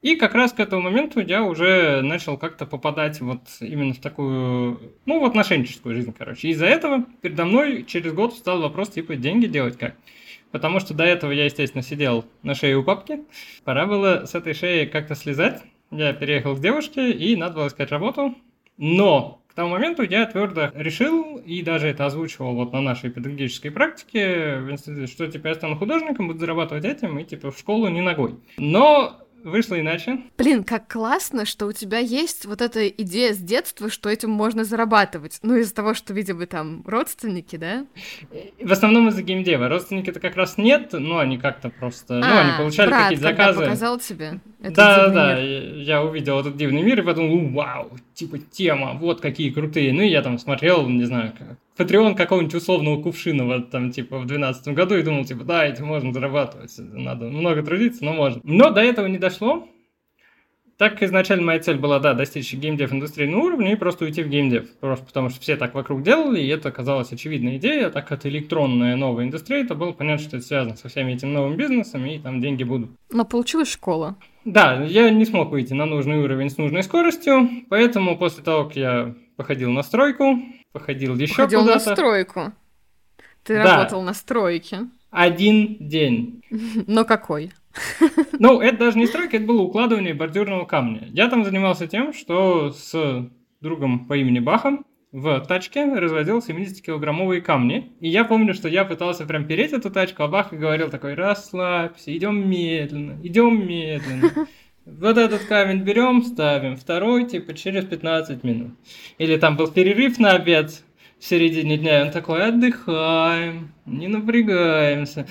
И как раз к этому моменту я уже начал как-то попадать вот именно в такую, ну, в отношенческую жизнь, короче. Из-за этого передо мной через год встал вопрос, типа, деньги делать как? Потому что до этого я, естественно, сидел на шее у папки. Пора было с этой шеи как-то слезать. Я переехал к девушке, и надо было искать работу. Но тому моменту я твердо решил, и даже это озвучивал вот на нашей педагогической практике в институте, что типа я стану художником, буду зарабатывать этим, и типа в школу не ногой. Но вышло иначе. Блин, как классно, что у тебя есть вот эта идея с детства, что этим можно зарабатывать. Ну, из-за того, что, видимо, там родственники, да? В основном из-за геймдева. Родственники-то как раз нет, но они как-то просто... А, ну, они получали брат, какие-то заказы. показал тебе Да, да, я увидел этот дивный мир и подумал, вау, типа тема, вот какие крутые. Ну, и я там смотрел, не знаю, как Патреон какого-нибудь условного Кувшинова там, типа, в 2012 году и думал, типа, да, этим можно зарабатывать, надо много трудиться, но можно. Но до этого не дошло. Так изначально моя цель была, да, достичь геймдев индустрийного уровня и просто уйти в геймдев. Просто потому что все так вокруг делали, и это оказалась очевидная идея, так как это электронная новая индустрия, то было понятно, что это связано со всеми этими новыми бизнесами, и там деньги будут. Но получилась школа. Да, я не смог выйти на нужный уровень с нужной скоростью, поэтому после того, как я походил на стройку, походил еще Походил куда-то. на стройку. Ты Да. работал на стройке. Один день. Но какой? Ну, это даже не стройка, это было укладывание бордюрного камня. Я там занимался тем, что с другом по имени Бахом в тачке разводил 70-килограммовые камни. И я помню, что я пытался прям переть эту тачку, а Бах говорил такой, расслабься, идем медленно, идем медленно. Вот этот камень берем, ставим, второй, типа, через 15 минут. Или там был перерыв на обед в середине дня, и он такой, отдыхаем, не напрягаемся.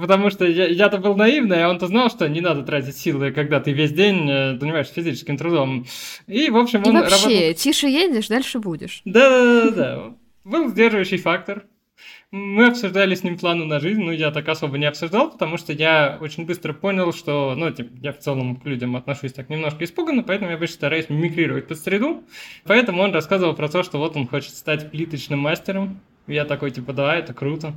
Потому что я, я-то был наивный, а он-то знал, что не надо тратить силы, когда ты весь день э, занимаешься физическим трудом. И, в общем, И он вообще, работал... тише едешь, дальше будешь. Да-да-да. Был сдерживающий фактор. Мы обсуждали с ним планы на жизнь, но я так особо не обсуждал, потому что я очень быстро понял, что, ну, типа, я в целом к людям отношусь так немножко испуганно, поэтому я обычно стараюсь мимикрировать под среду. Поэтому он рассказывал про то, что вот он хочет стать плиточным мастером. Я такой, типа, да, это круто.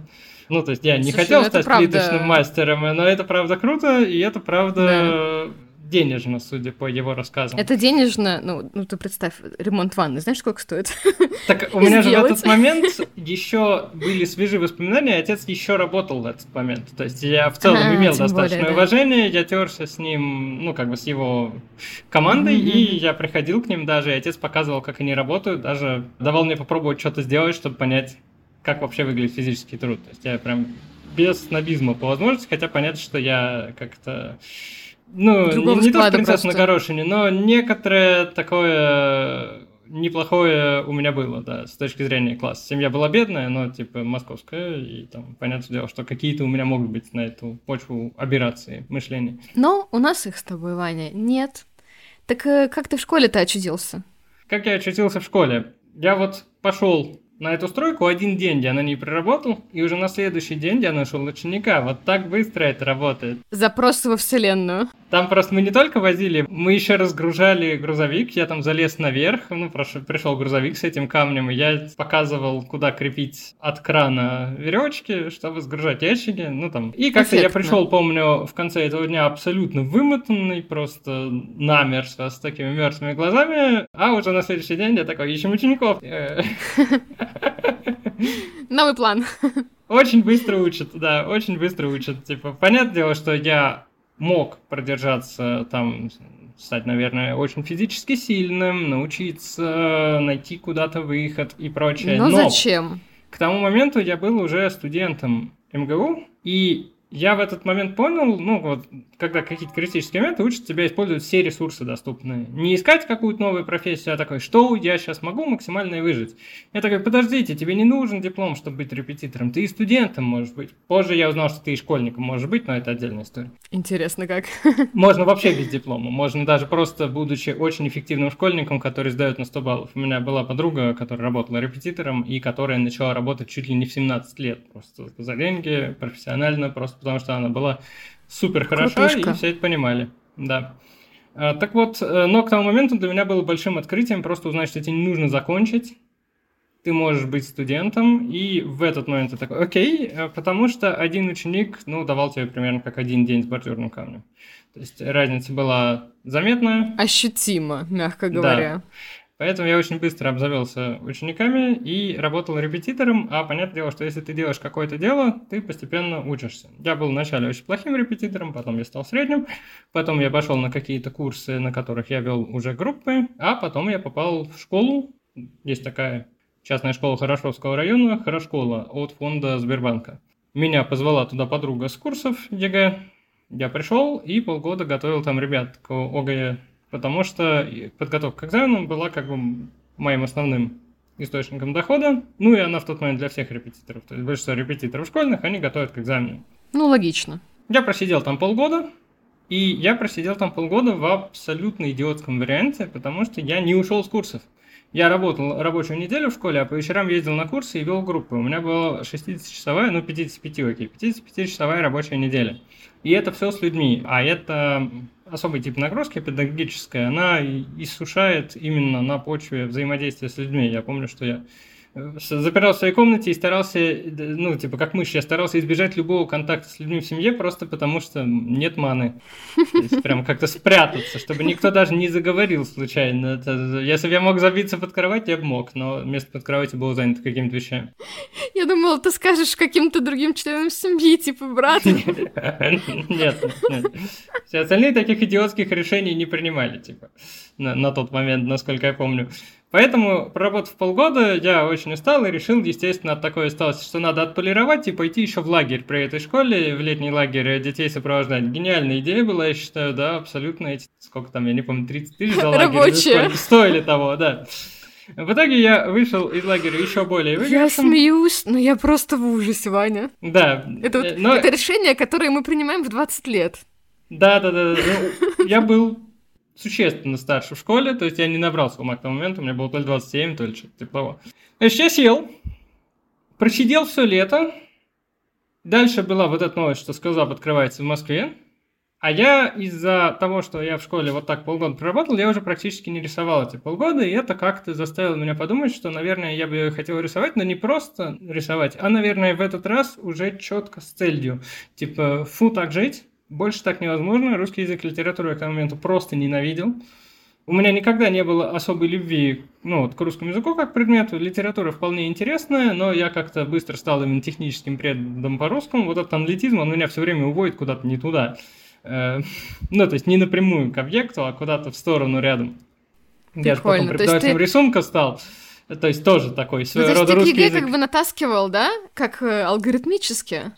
Ну, то есть я не Слушай, хотел ну стать правда- плиточным мастером, но это правда круто, и это правда денежно, судя по его рассказам. Это денежно, ну, ну ты представь, ремонт ванны, знаешь, сколько стоит? Так у меня же в этот момент еще были свежие воспоминания, отец еще работал в этот момент. То есть я в целом имел достаточное да. уважение, я терся с ним, ну, как бы с его командой, и я приходил к ним даже, и отец показывал, как они работают, даже давал мне попробовать что-то сделать, чтобы понять, как вообще выглядит физический труд. То есть я прям без снобизма по возможности, хотя понятно, что я как-то... Ну, Другого не, то, что принцесса на просто. горошине, но некоторое такое неплохое у меня было, да, с точки зрения класса. Семья была бедная, но, типа, московская, и там, понятное дело, что какие-то у меня могут быть на эту почву аберрации мышления. Но у нас их с тобой, Ваня, нет. Так э, как ты в школе-то очутился? Как я очутился в школе? Я вот пошел на эту стройку один день, я на ней проработал, и уже на следующий день я нашел ученика. Вот так быстро это работает. Запрос во вселенную. Там просто мы не только возили, мы еще разгружали грузовик, я там залез наверх, ну, прош- пришел грузовик с этим камнем, и я показывал, куда крепить от крана веревочки, чтобы сгружать ящики, ну, там. И как-то я пришел, помню, в конце этого дня абсолютно вымотанный, просто намерзко, с такими мертвыми глазами, а уже на следующий день я такой, ищем учеников. Новый план. Очень быстро учат, да, очень быстро учат. Типа, понятное дело, что я мог продержаться там, стать, наверное, очень физически сильным, научиться найти куда-то выход и прочее. Но Но зачем? к тому моменту я был уже студентом МГУ, и я в этот момент понял, ну вот, когда какие-то критические моменты учат тебя использовать все ресурсы доступные. Не искать какую-то новую профессию, а такой, что я сейчас могу максимально выжить. Я такой, подождите, тебе не нужен диплом, чтобы быть репетитором, ты и студентом можешь быть. Позже я узнал, что ты и школьником можешь быть, но это отдельная история. Интересно как. Можно вообще без диплома, можно даже просто, будучи очень эффективным школьником, который сдает на 100 баллов. У меня была подруга, которая работала репетитором и которая начала работать чуть ли не в 17 лет, просто за деньги, профессионально, просто потому что она была супер хороша Крутышка. и все это понимали. Да. А, Так вот, э, но к тому моменту для меня было большим открытием просто узнать, что тебе не нужно закончить, ты можешь быть студентом, и в этот момент ты такой, окей, э, потому что один ученик, ну, давал тебе примерно как один день с бордюрным камнем. То есть разница была заметная, Ощутимо, мягко Да. Поэтому я очень быстро обзавелся учениками и работал репетитором, а понятное дело, что если ты делаешь какое-то дело, ты постепенно учишься. Я был вначале очень плохим репетитором, потом я стал средним, потом я пошел на какие-то курсы, на которых я вел уже группы, а потом я попал в школу, есть такая частная школа Хорошовского района, Хорошкола от фонда Сбербанка. Меня позвала туда подруга с курсов ЕГЭ, я пришел и полгода готовил там ребят к ОГЭ потому что подготовка к экзаменам была как бы моим основным источником дохода. Ну и она в тот момент для всех репетиторов. То есть большинство репетиторов школьных, они готовят к экзамену. Ну, логично. Я просидел там полгода, и я просидел там полгода в абсолютно идиотском варианте, потому что я не ушел с курсов. Я работал рабочую неделю в школе, а по вечерам ездил на курсы и вел группы. У меня была 60-часовая, ну 55, окей, 55-часовая рабочая неделя. И это все с людьми. А это особый тип нагрузки педагогическая, она иссушает именно на почве взаимодействия с людьми. Я помню, что я запирал в своей комнате и старался, ну, типа, как мышь, я старался избежать любого контакта с людьми в семье просто потому, что нет маны. То есть прям как-то спрятаться, чтобы никто даже не заговорил случайно. Это, если бы я мог забиться под кровать, я бы мог, но место под кроватью было занято какими-то вещами. Я думала, ты скажешь каким-то другим членам семьи, типа брат. Нет, нет. Все остальные таких идиотских решений не принимали, типа, на тот момент, насколько я помню. Поэтому, проработав полгода, я очень устал и решил, естественно, от такой усталости, что надо отполировать и пойти еще в лагерь при этой школе, в летний лагерь детей сопровождать. Гениальная идея была, я считаю, да, абсолютно эти, сколько там, я не помню, 30 тысяч за лагерь. Рабочие. Стоили того, да. В итоге я вышел из лагеря еще более выигрышем. Я смеюсь, но я просто в ужасе, Ваня. Да. Это, вот, но... это решение, которое мы принимаем в 20 лет. Да, да, да. Ну, я был существенно старше в школе, то есть я не набрался ума к тому моменту, у меня было то ли 27, то ли что-то того. Значит, я сел, просидел все лето, дальше была вот эта новость, что Скиллзап открывается в Москве, а я из-за того, что я в школе вот так полгода проработал, я уже практически не рисовал эти полгода, и это как-то заставило меня подумать, что, наверное, я бы хотел рисовать, но не просто рисовать, а, наверное, в этот раз уже четко с целью. Типа, фу, так жить, больше так невозможно. Русский язык и литературу я к тому моменту просто ненавидел. У меня никогда не было особой любви ну, вот, к русскому языку как предмету. Литература вполне интересная, но я как-то быстро стал именно техническим предметом по русскому. Вот этот аналитизм, он меня все время уводит куда-то не туда. Э, ну, то есть не напрямую к объекту, а куда-то в сторону рядом. Прикольно. Я же потом преподавателем ты... рисунка стал. То есть тоже такой своего ну, рода русский язык. ты как бы натаскивал, да? Как э, алгоритмически?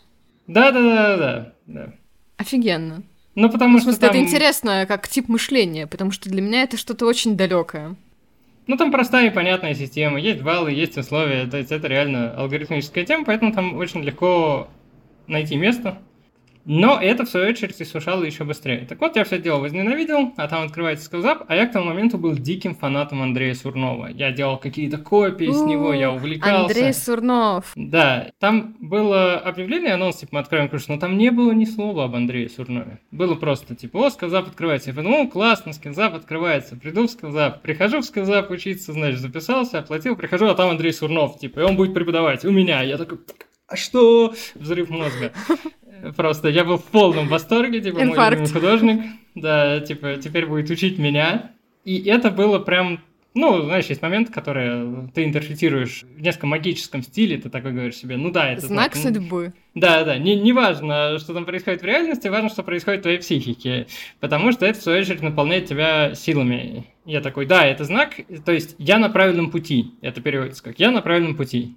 Да-да-да-да. Офигенно. Ну, потому смысле, что там... это интересно, как тип мышления, потому что для меня это что-то очень далекое. Ну, там простая и понятная система. Есть баллы, есть условия. То есть это реально алгоритмическая тема, поэтому там очень легко найти место, но это, в свою очередь, иссушало еще быстрее. Так вот, я все дело возненавидел, а там открывается скиллзап, а я к тому моменту был диким фанатом Андрея Сурнова. Я делал какие-то копии с него, я увлекался. Андрей Сурнов. Да, там было объявление, анонс, типа, мы откроем курс, но там не было ни слова об Андрее Сурнове. Было просто, типа, о, скиллзап открывается. Я подумал, классно, скиллзап открывается. Приду в скиллзап, прихожу в скиллзап учиться, значит, записался, оплатил, прихожу, а там Андрей Сурнов, типа, и он будет преподавать у меня. Я такой, а что? Взрыв мозга. Просто я был в полном восторге, типа, Инфаркт. мой художник, да, типа, теперь будет учить меня. И это было прям, ну, знаешь, есть момент, который ты интерпретируешь в несколько магическом стиле, ты такой говоришь себе, ну да, это знак. Знак судьбы. Да, да, не, не важно, что там происходит в реальности, важно, что происходит в твоей психике, потому что это, в свою очередь, наполняет тебя силами. Я такой, да, это знак, то есть я на правильном пути, это переводится как я на правильном пути.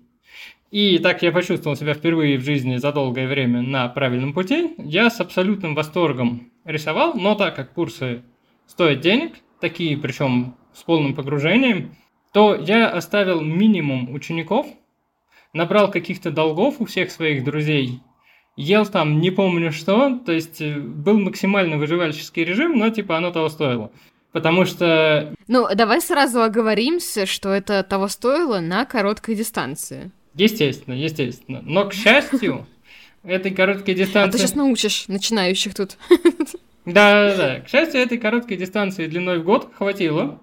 И так я почувствовал себя впервые в жизни за долгое время на правильном пути. Я с абсолютным восторгом рисовал, но так как курсы стоят денег, такие причем с полным погружением, то я оставил минимум учеников, набрал каких-то долгов у всех своих друзей, ел там не помню что, то есть э, был максимально выживальческий режим, но типа оно того стоило. Потому что... Ну, давай сразу оговоримся, что это того стоило на короткой дистанции. Естественно, естественно. Но, к счастью, этой короткой дистанции... А ты сейчас научишь начинающих тут. Да, да, да. К счастью, этой короткой дистанции длиной в год хватило.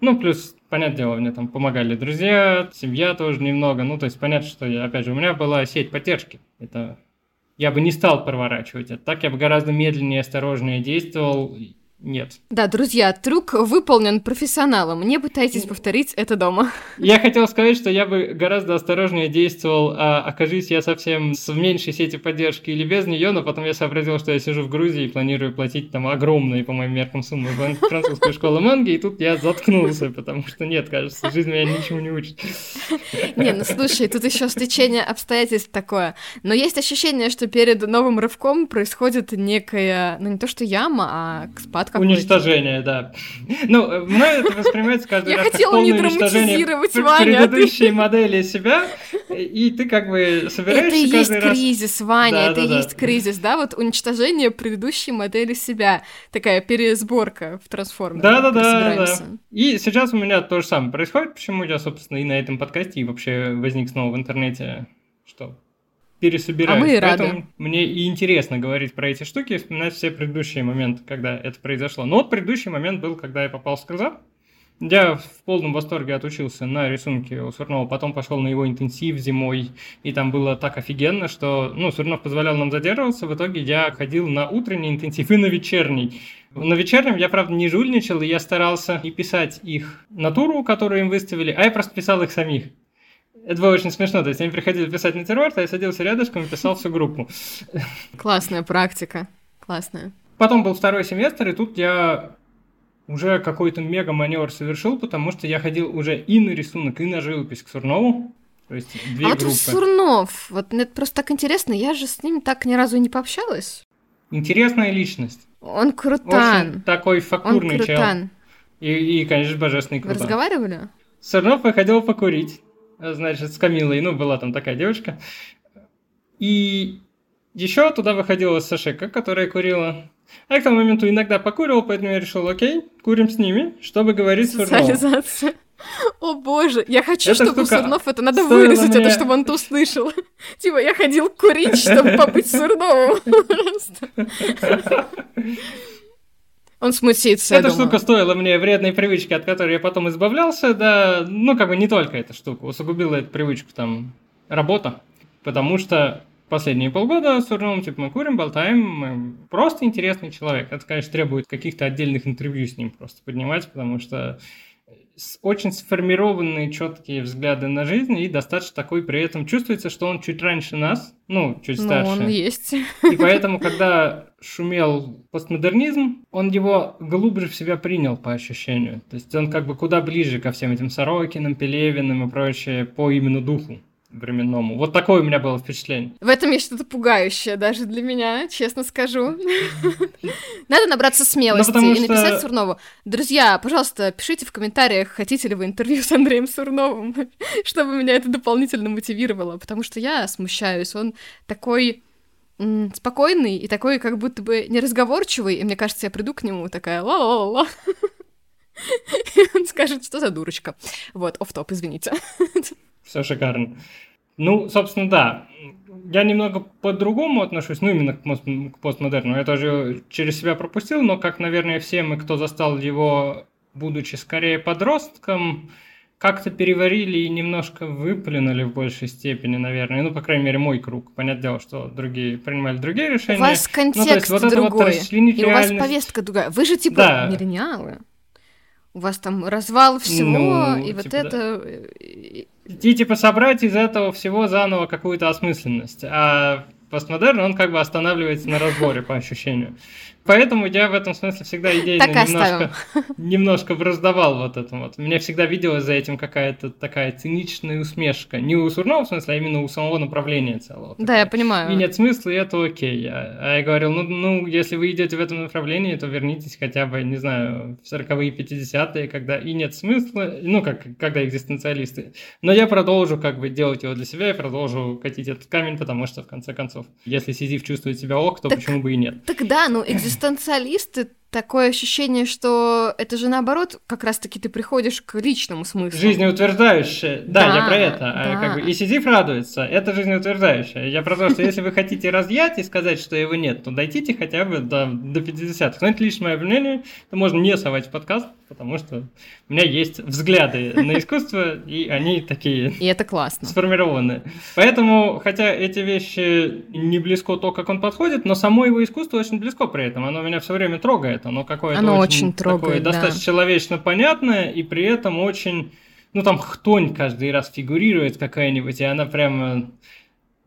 Ну, плюс, понятное дело, мне там помогали друзья, семья тоже немного. Ну, то есть, понятно, что, я, опять же, у меня была сеть поддержки. Это я бы не стал проворачивать это. Так я бы гораздо медленнее и осторожнее действовал. Нет. Да, друзья, трюк выполнен профессионалом. Не пытайтесь повторить это дома. Я хотел сказать, что я бы гораздо осторожнее действовал, а, окажись я совсем с меньшей сети поддержки или без нее, но потом я сообразил, что я сижу в Грузии и планирую платить там огромные, по моим меркам, суммы в французскую школу манги, и тут я заткнулся, потому что нет, кажется, жизнь меня ничему не учит. Не, ну слушай, тут еще стечение обстоятельств такое. Но есть ощущение, что перед новым рывком происходит некая, ну не то что яма, а спад какой-то. Уничтожение, да. Ну, мной это воспринимается каждый раз как полное уничтожение Ваня, предыдущей модели себя, и ты как бы собираешься Это и есть кризис, Ваня, это и есть кризис, да, вот уничтожение предыдущей модели себя, такая пересборка в трансформере. Да-да-да. И сейчас у меня то же самое происходит, почему я, собственно, и на этом подкасте, и вообще возник снова в интернете, что пересобираюсь. А мы Поэтому рады. мне и интересно говорить про эти штуки и вспоминать все предыдущие моменты, когда это произошло. Но вот предыдущий момент был, когда я попал в Сказа. Я в полном восторге отучился на рисунке у Сурнова, потом пошел на его интенсив зимой, и там было так офигенно, что, ну, Сурнов позволял нам задерживаться, в итоге я ходил на утренний интенсив и на вечерний. На вечернем я, правда, не жульничал, и я старался не писать их натуру, которую им выставили, а я просто писал их самих. Это было очень смешно. То есть они приходили писать на террорт, а я садился рядышком и писал всю группу. Классная практика. Классная. Потом был второй семестр, и тут я уже какой-то мега-маневр совершил, потому что я ходил уже и на рисунок, и на живопись к Сурнову. То есть две а группы. вот Сурнов, вот мне просто так интересно, я же с ним так ни разу не пообщалась. Интересная личность. Он крутан. Очень такой фактурный Он крутан. чел. И, и, конечно, божественный Вы крутой. разговаривали? Сурнов выходил покурить значит, с Камилой, ну, была там такая девочка. И еще туда выходила Сашека, которая курила. А я к тому моменту иногда покуривал, поэтому я решил, окей, курим с ними, чтобы говорить с Социализация. О боже, я хочу, Эта чтобы штука Сурнов это надо вырезать, мне- это чтобы он это услышал. Типа, я ходил курить, чтобы побыть Сурновым. Он смутится, Эта штука стоила мне вредной привычки, от которой я потом избавлялся, да, ну, как бы не только эта штука, усугубила эту привычку, там, работа, потому что последние полгода с Сурновым, типа, мы курим, болтаем, мы просто интересный человек. Это, конечно, требует каких-то отдельных интервью с ним просто поднимать, потому что очень сформированные четкие взгляды на жизнь и достаточно такой при этом чувствуется, что он чуть раньше нас, ну, чуть Ну, старше. он есть. И поэтому, когда шумел постмодернизм, он его глубже в себя принял по ощущению. То есть он как бы куда ближе ко всем этим Сорокиным, Пелевиным и прочее по именно духу временному. Вот такое у меня было впечатление. В этом есть что-то пугающее даже для меня, честно скажу. Надо набраться смелости Ну, потому и написать Сурнову. Друзья, пожалуйста, пишите в комментариях, хотите ли вы интервью с Андреем Сурновым, чтобы меня это дополнительно мотивировало, потому что я смущаюсь. Он такой спокойный и такой как будто бы неразговорчивый, и мне кажется, я приду к нему такая ла-ла-ла. И он скажет, что за дурочка. Вот, оф топ извините. Все шикарно. Ну, собственно, да. Я немного по-другому отношусь, ну, именно к, мос- к постмодерну. Я тоже через себя пропустил, но, как, наверное, все мы, кто застал его, будучи скорее подростком, как-то переварили и немножко выплюнули в большей степени, наверное. Ну, по крайней мере, мой круг. Понятное дело, что другие принимали другие У решения. вас Ну, то есть контекст вот это вот другой, расчленить и у вас повестка другая. Вы же типа Да. миллениалы. У вас там развал всего, Ну, и вот типа да. это... э, И типа собрать из этого всего заново какую-то осмысленность. А постмодерн, он как бы останавливается на разборе по ощущению. Поэтому я в этом смысле всегда идейно Так и немножко, немножко враздавал вот это вот. Мне всегда виделась за этим какая-то такая циничная усмешка. Не у Сурнова, в смысле, а именно у самого направления целого. Да, я понимаю. И нет смысла, и это окей. А, а я говорил, ну, ну, если вы идете в этом направлении, то вернитесь хотя бы, не знаю, в 40-е, 50-е, когда и нет смысла, ну, как, когда экзистенциалисты. Но я продолжу как бы делать его для себя, я продолжу катить этот камень, потому что, в конце концов, если Сизиф чувствует себя ок, то Так- почему бы и нет? Тогда, ну, экзистенциалисты, такое ощущение, что это же наоборот, как раз-таки ты приходишь к личному смыслу. Жизнеутверждающее. Да, Да, я про это. А, да. Как бы, и Сизиф радуется. Это жизнеутверждающее. Я про то, что если вы хотите разъять и сказать, что его нет, то дойдите хотя бы до, до 50-х. Но это лишь мое мнение. Это можно не совать в подкаст. Потому что у меня есть взгляды на искусство, и они такие... И это классно. Сформированные. Поэтому, хотя эти вещи не близко то, как он подходит, но само его искусство очень близко при этом. Оно меня все время трогает. Оно какое-то Оно очень, очень трогает, такое да. достаточно человечно понятное, и при этом очень... Ну, там хтонь каждый раз фигурирует какая-нибудь, и она прямо...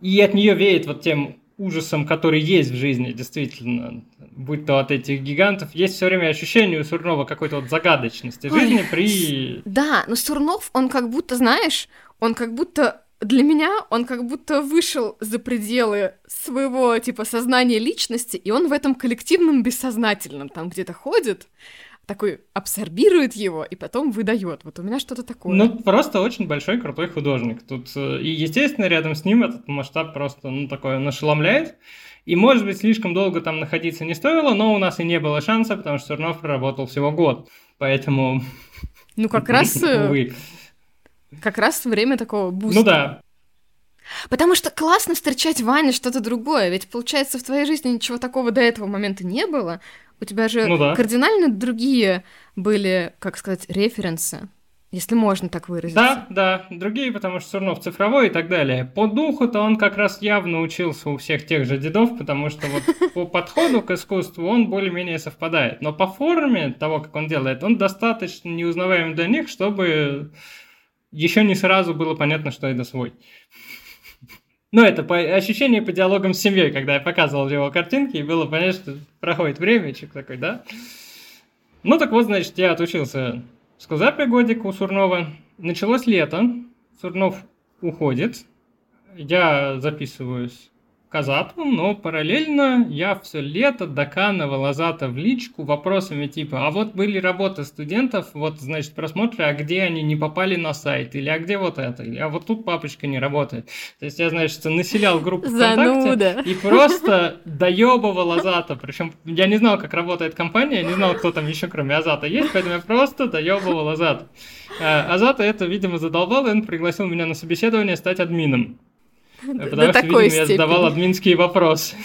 И от нее веет вот тем ужасом, который есть в жизни, действительно, будь то от этих гигантов, есть все время ощущение у Сурнова какой-то вот загадочности Ой, жизни при... Да, но Сурнов, он как будто, знаешь, он как будто для меня он как будто вышел за пределы своего типа сознания личности, и он в этом коллективном бессознательном там где-то ходит, такой абсорбирует его и потом выдает. Вот у меня что-то такое. Ну, просто очень большой крутой художник. Тут, э, и, естественно, рядом с ним этот масштаб просто, ну, такой, он ошеломляет. И, может быть, слишком долго там находиться не стоило, но у нас и не было шанса, потому что Сурнов проработал всего год. Поэтому... Ну, как раз... э. Как раз время такого буста. Ну да, Потому что классно встречать Ване что-то другое, ведь получается в твоей жизни ничего такого до этого момента не было. У тебя же Ну да. кардинально другие были, как сказать, референсы, если можно так выразиться. Да, да, другие, потому что Сурнов цифровой и так далее. По духу-то он как раз явно учился у всех тех же дедов, потому что вот по подходу к искусству он более-менее совпадает. Но по форме того, как он делает, он достаточно неузнаваем для них, чтобы еще не сразу было понятно, что это свой. Ну, это по ощущение по диалогам с семьей, когда я показывал его картинки, и было понятно, что проходит время, человек такой, да? Ну, так вот, значит, я отучился в Скузапе годик у Сурнова. Началось лето, Сурнов уходит, я записываюсь к Азату, но параллельно я все лето доканывал Азата в личку вопросами типа, а вот были работы студентов, вот, значит, просмотры, а где они не попали на сайт, или а где вот это, или а вот тут папочка не работает. То есть я, значит, населял группу ВКонтакте и просто доебывал Азата. Причем я не знал, как работает компания, я не знал, кто там еще кроме Азата есть, поэтому я просто доебывал Азата. А, Азата это, видимо, задолбал, и он пригласил меня на собеседование стать админом. Потому что, видимо, я задавал админские вопросы.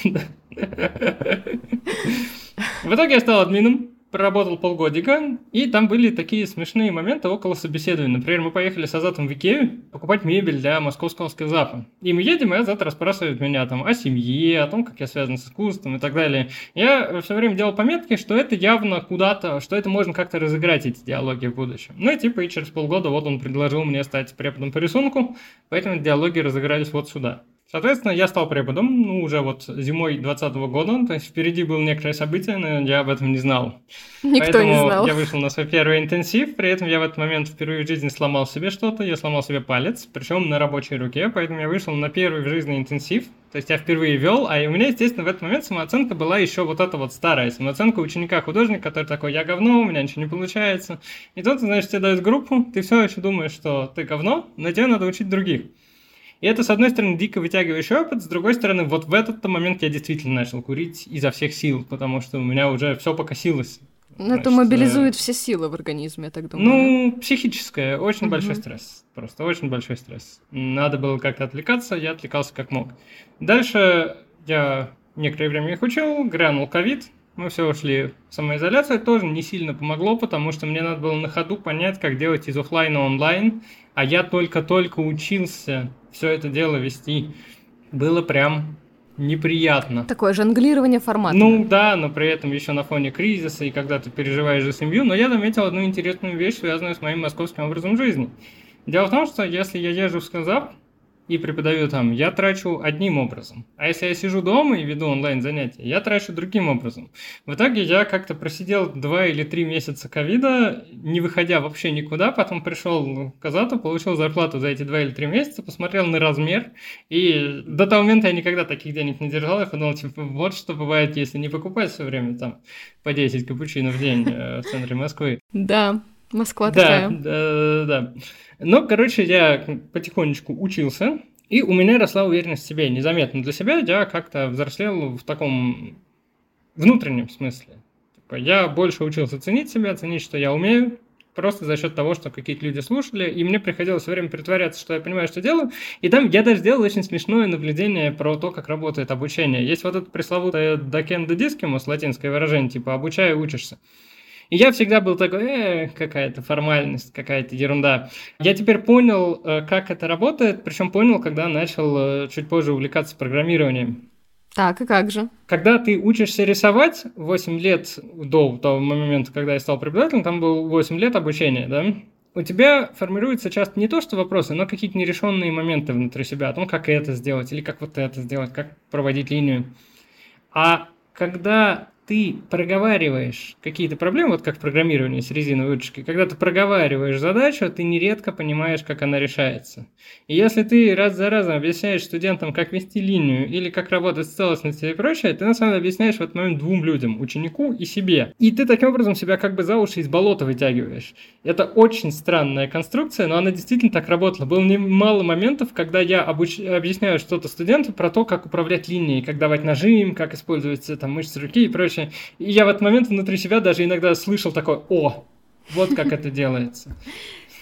В итоге я стал админом, проработал полгодика, и там были такие смешные моменты около собеседования. Например, мы поехали с Азатом в Икею покупать мебель для московского сказапа. И мы едем, и Азат расспрашивает меня там о семье, о том, как я связан с искусством и так далее. Я все время делал пометки, что это явно куда-то, что это можно как-то разыграть эти диалоги в будущем. Ну и типа и через полгода вот он предложил мне стать преподом по рисунку, поэтому диалоги разыгрались вот сюда. Соответственно, я стал преподом, ну, уже вот зимой 2020 года, то есть впереди было некоторое событие, но я об этом не знал. Никто Поэтому не знал. я вышел на свой первый интенсив, при этом я в этот момент впервые в жизни сломал себе что-то, я сломал себе палец, причем на рабочей руке, поэтому я вышел на первый в жизни интенсив, то есть я впервые вел, а у меня, естественно, в этот момент самооценка была еще вот эта вот старая самооценка ученика-художника, который такой, я говно, у меня ничего не получается. И тут, значит, тебе дают группу, ты все еще думаешь, что ты говно, но тебе надо учить других. И это, с одной стороны, дико вытягивающий опыт, с другой стороны, вот в этот момент я действительно начал курить изо всех сил, потому что у меня уже все покосилось. Ну, это Значит, э, мобилизует все силы в организме, я так думаю. Ну, психическое, очень Мгм. большой стресс. Просто очень большой стресс. Надо было как-то отвлекаться, я отвлекался как мог. Дальше я некоторое время их учил, грянул ковид, мы все ушли в самоизоляцию, это тоже не сильно помогло, потому что мне надо было на ходу понять, как делать из оффлайна онлайн, а я только-только учился все это дело вести. Было прям неприятно. Такое жонглирование форматом. Ну да, но при этом еще на фоне кризиса и когда ты переживаешь за семью. Но я заметил одну интересную вещь, связанную с моим московским образом жизни. Дело в том, что если я езжу в Сказап и преподаю там, я трачу одним образом. А если я сижу дома и веду онлайн занятия, я трачу другим образом. В итоге я как-то просидел два или три месяца ковида, не выходя вообще никуда, потом пришел к Казату, получил зарплату за эти два или три месяца, посмотрел на размер, и до того момента я никогда таких денег не держал, я подумал, типа, вот что бывает, если не покупать все время там по 10 капучино в день э, в центре Москвы. Да, Москва Да, такая. да, да, да. Ну, короче, я потихонечку учился, и у меня росла уверенность в себе. Незаметно для себя я как-то взрослел в таком внутреннем смысле. Типа, я больше учился ценить себя, ценить, что я умею, просто за счет того, что какие-то люди слушали, и мне приходилось все время притворяться, что я понимаю, что делаю. И там я даже сделал очень смешное наблюдение про то, как работает обучение. Есть вот это пресловутое «докенда дискимус», латинское выражение, типа «обучая, учишься». И я всегда был такой, э, какая-то формальность, какая-то ерунда. Я теперь понял, э, как это работает, причем понял, когда начал э, чуть позже увлекаться программированием. Так, и как же? Когда ты учишься рисовать 8 лет до того момента, когда я стал преподавателем, там был 8 лет обучения, да, у тебя формируется часто не то, что вопросы, но какие-то нерешенные моменты внутри себя, о том, как это сделать, или как вот это сделать, как проводить линию. А когда ты проговариваешь какие-то проблемы, вот как в программировании с резиновой вытяжкой, когда ты проговариваешь задачу, ты нередко понимаешь, как она решается. И если ты раз за разом объясняешь студентам, как вести линию или как работать с целостностью и прочее, ты на самом деле объясняешь в этот момент двум людям, ученику и себе. И ты таким образом себя как бы за уши из болота вытягиваешь. Это очень странная конструкция, но она действительно так работала. Было немало моментов, когда я обуч... объясняю что-то студенту про то, как управлять линией, как давать нажим, как использовать там мышцы руки и прочее прочее. И я в этот момент внутри себя даже иногда слышал такой, о, вот как это делается.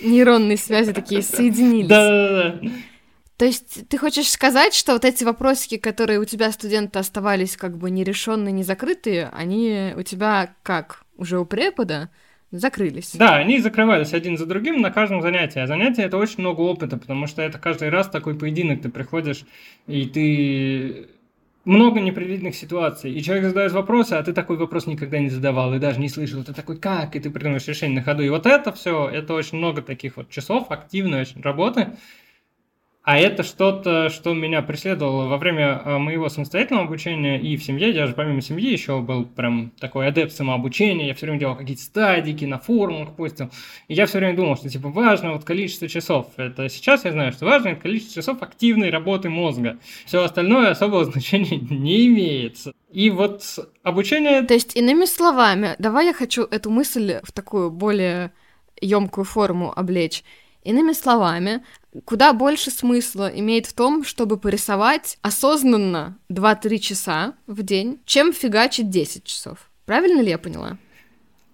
Нейронные связи такие соединились. Да-да-да. То есть ты хочешь сказать, что вот эти вопросики, которые у тебя студенты оставались как бы нерешенные, не закрытые, они у тебя как уже у препода закрылись? Да, они закрывались один за другим на каждом занятии. А занятие это очень много опыта, потому что это каждый раз такой поединок. Ты приходишь и ты много непредвиденных ситуаций, и человек задает вопросы, а ты такой вопрос никогда не задавал и даже не слышал. Ты такой, как? И ты придумаешь решение на ходу. И вот это все, это очень много таких вот часов активной очень работы, а это что-то, что меня преследовало во время э, моего самостоятельного обучения и в семье. Я же помимо семьи еще был прям такой адепт самообучения. Я все время делал какие-то стадики, на форумах постил. И я все время думал, что типа важно вот количество часов. Это сейчас я знаю, что важно количество часов активной работы мозга. Все остальное особого значения не имеется. И вот обучение... То есть, иными словами, давай я хочу эту мысль в такую более емкую форму облечь. Иными словами, куда больше смысла имеет в том, чтобы порисовать осознанно 2-3 часа в день, чем фигачить 10 часов. Правильно ли я поняла?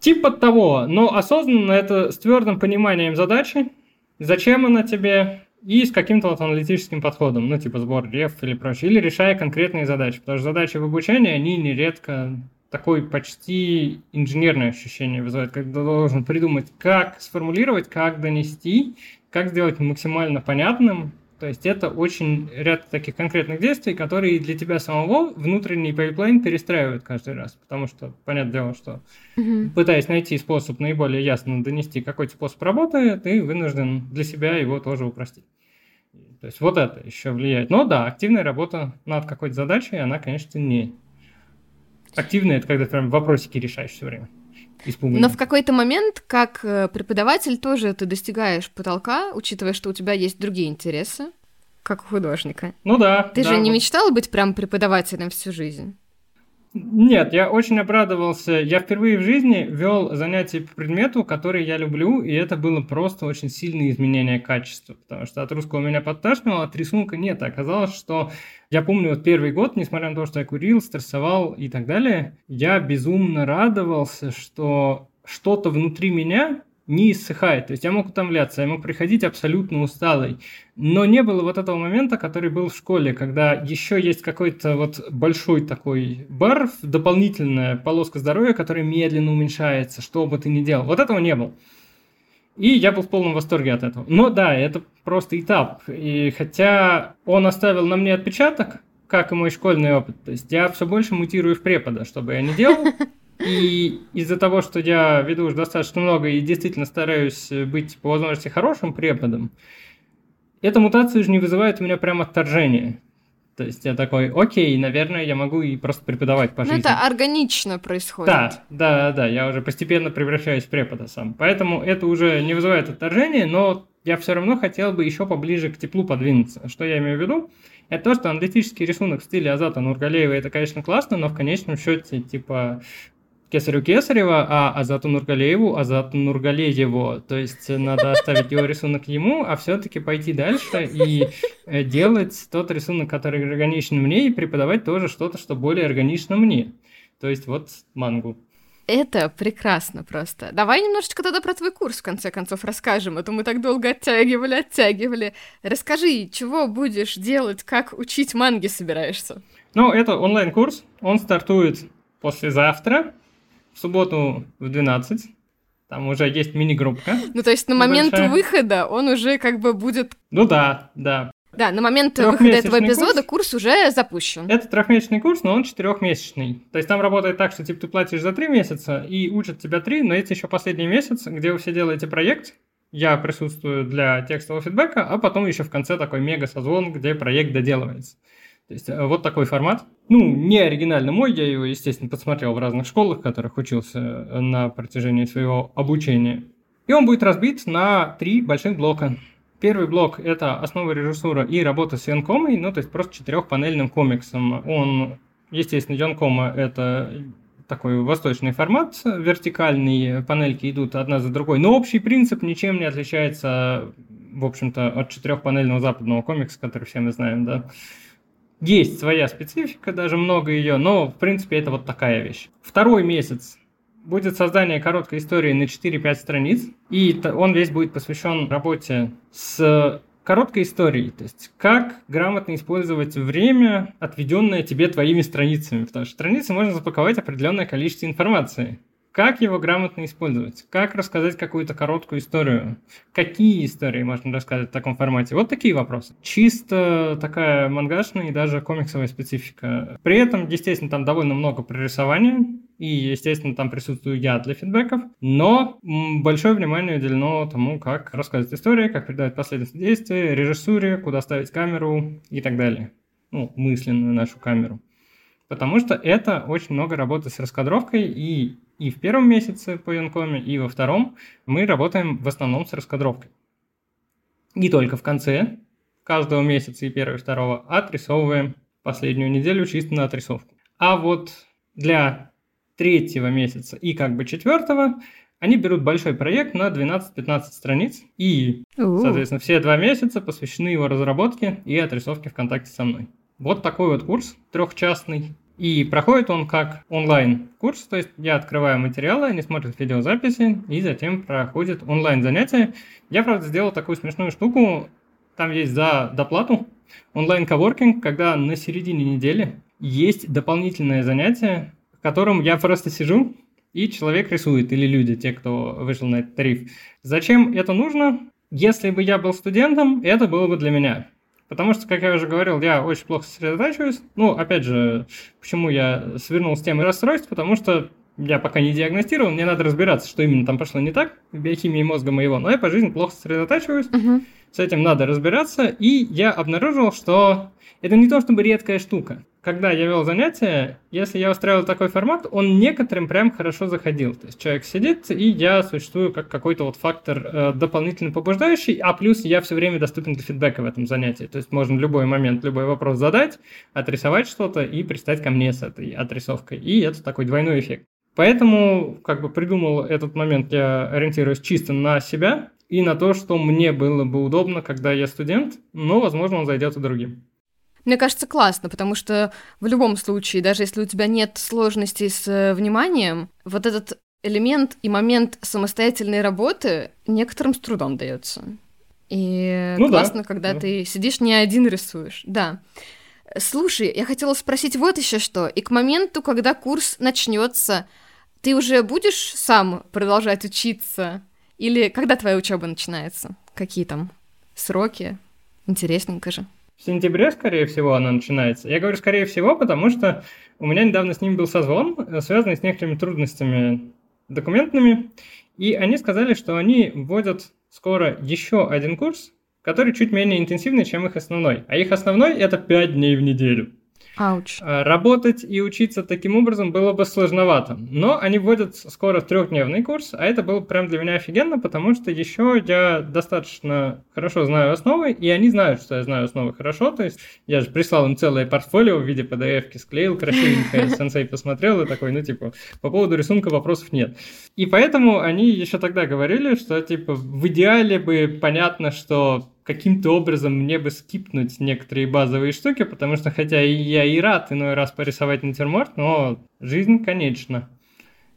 Типа того, но осознанно это с твердым пониманием задачи, зачем она тебе, и с каким-то вот аналитическим подходом, ну, типа сбор реф или прочее, или решая конкретные задачи, потому что задачи в обучении, они нередко такое почти инженерное ощущение вызывает, когда должен придумать, как сформулировать, как донести, как сделать максимально понятным. То есть это очень ряд таких конкретных действий, которые для тебя самого внутренний pipeline перестраивают каждый раз. Потому что, понятное дело, что mm-hmm. пытаясь найти способ наиболее ясно донести какой-то способ работы, ты вынужден для себя его тоже упростить. То есть вот это еще влияет. Но да, активная работа над какой-то задачей, она, конечно, не активная. Это когда ты прям вопросики решаешь все время. Но в какой-то момент, как э, преподаватель, тоже ты достигаешь потолка, учитывая, что у тебя есть другие интересы, как у художника. Ну да. Ты да, же не мечтал быть прям преподавателем всю жизнь? Нет, я очень обрадовался. Я впервые в жизни вел занятия по предмету, который я люблю, и это было просто очень сильное изменение качества, потому что от русского меня подташнивало, от рисунка нет. Оказалось, что я помню вот первый год, несмотря на то, что я курил, стрессовал и так далее, я безумно радовался, что что-то внутри меня не иссыхает. То есть я мог утомляться, я мог приходить абсолютно усталый. Но не было вот этого момента, который был в школе, когда еще есть какой-то вот большой такой бар, дополнительная полоска здоровья, которая медленно уменьшается, что бы ты ни делал. Вот этого не было. И я был в полном восторге от этого. Но да, это просто этап. И хотя он оставил на мне отпечаток, как и мой школьный опыт, то есть я все больше мутирую в препода, что бы я ни делал. И из-за того, что я веду уже достаточно много и действительно стараюсь быть по возможности хорошим преподом, эта мутация же не вызывает у меня прям отторжения. То есть я такой, окей, наверное, я могу и просто преподавать по ну, жизни. Это органично происходит. Да, да, да, я уже постепенно превращаюсь в препода сам. Поэтому это уже не вызывает отторжения, но я все равно хотел бы еще поближе к теплу подвинуться. Что я имею в виду? Это то, что аналитический рисунок в стиле Азата Нургалеева, это, конечно, классно, но в конечном счете, типа, Кесарю Кесарева, а Азату Нургалееву Азату Нургалееву. То есть надо оставить его рисунок ему, а все-таки пойти дальше и э, делать тот рисунок, который органичен мне, и преподавать тоже что-то, что более органично мне. То есть вот мангу. Это прекрасно просто. Давай немножечко тогда про твой курс, в конце концов, расскажем. А то мы так долго оттягивали, оттягивали. Расскажи, чего будешь делать, как учить манги собираешься? Ну, это онлайн-курс. Он стартует послезавтра в субботу в 12. Там уже есть мини-группка. Ну, то есть на момент выхода он уже как бы будет... Ну да, да. Да, на момент выхода этого эпизода курс, курс уже запущен. Это трехмесячный курс, но он четырехмесячный. То есть там работает так, что типа ты платишь за три месяца и учат тебя три, но это еще последний месяц, где вы все делаете проект. Я присутствую для текстового фидбэка, а потом еще в конце такой мега-созвон, где проект доделывается. То есть э, вот такой формат. Ну, не оригинально мой, я его, естественно, подсмотрел в разных школах, в которых учился э, на протяжении своего обучения. И он будет разбит на три больших блока. Первый блок – это основа режиссура и работа с Янкомой, ну, то есть просто четырехпанельным комиксом. Он, естественно, Янкома – это такой восточный формат, вертикальные панельки идут одна за другой, но общий принцип ничем не отличается, в общем-то, от четырехпанельного западного комикса, который все мы знаем, да. Есть своя специфика, даже много ее, но в принципе это вот такая вещь. Второй месяц будет создание короткой истории на 4-5 страниц, и он весь будет посвящен работе с короткой историей, то есть как грамотно использовать время, отведенное тебе твоими страницами, потому что страницы можно запаковать определенное количество информации. Как его грамотно использовать? Как рассказать какую-то короткую историю? Какие истории можно рассказать в таком формате? Вот такие вопросы. Чисто такая мангашная и даже комиксовая специфика. При этом, естественно, там довольно много прорисования, и, естественно, там присутствую я для фидбэков, но большое внимание уделено тому, как рассказывать историю, как передавать последовательность действия, режиссуре, куда ставить камеру и так далее. Ну, мысленную нашу камеру. Потому что это очень много работы с раскадровкой, и и в первом месяце по Юнкоме, и во втором мы работаем в основном с раскадровкой. Не только в конце каждого месяца и первого, и второго отрисовываем последнюю неделю чисто на отрисовку. А вот для третьего месяца и как бы четвертого они берут большой проект на 12-15 страниц, и, соответственно, все два месяца посвящены его разработке и отрисовке ВКонтакте со мной. Вот такой вот курс трехчастный, и проходит он как онлайн-курс, то есть я открываю материалы, они смотрят видеозаписи, и затем проходит онлайн-занятия. Я, правда, сделал такую смешную штуку, там есть за доплату онлайн-коворкинг, когда на середине недели есть дополнительное занятие, в котором я просто сижу, и человек рисует, или люди, те, кто вышел на этот тариф. Зачем это нужно? Если бы я был студентом, это было бы для меня. Потому что, как я уже говорил, я очень плохо сосредотачиваюсь. Ну, опять же, почему я свернул с темы расстройств? Потому что я пока не диагностировал, мне надо разбираться, что именно там пошло не так в биохимии мозга моего. Но я по жизни плохо сосредотачиваюсь. Uh-huh. С этим надо разбираться. И я обнаружил, что это не то чтобы редкая штука когда я вел занятия, если я устраивал такой формат, он некоторым прям хорошо заходил. То есть человек сидит, и я существую как какой-то вот фактор э, дополнительно побуждающий, а плюс я все время доступен для фидбэка в этом занятии. То есть можно в любой момент любой вопрос задать, отрисовать что-то и пристать ко мне с этой отрисовкой. И это такой двойной эффект. Поэтому, как бы придумал этот момент, я ориентируюсь чисто на себя и на то, что мне было бы удобно, когда я студент, но, возможно, он зайдет и другим. Мне кажется, классно, потому что в любом случае, даже если у тебя нет сложностей с э, вниманием, вот этот элемент и момент самостоятельной работы некоторым с трудом дается. И ну, классно, да, когда да. ты сидишь не один рисуешь. Да. Слушай, я хотела спросить вот еще что. И к моменту, когда курс начнется, ты уже будешь сам продолжать учиться? Или когда твоя учеба начинается? Какие там сроки? Интересненько же. В сентябре, скорее всего, она начинается. Я говорю «скорее всего», потому что у меня недавно с ним был созвон, э, связанный с некоторыми трудностями документными, и они сказали, что они вводят скоро еще один курс, который чуть менее интенсивный, чем их основной. А их основной — это 5 дней в неделю. Ауч. А, работать и учиться таким образом было бы сложновато. Но они вводят скоро трехдневный курс, а это было прям для меня офигенно, потому что еще я достаточно хорошо знаю основы, и они знают, что я знаю основы хорошо. То есть я же прислал им целое портфолио в виде PDF-ки, склеил красивенько, сенсей посмотрел и такой, ну типа, по поводу рисунка вопросов нет. И поэтому они еще тогда говорили, что типа в идеале бы понятно, что каким-то образом мне бы скипнуть некоторые базовые штуки, потому что хотя я и рад иной раз порисовать натюрморт, но жизнь конечна.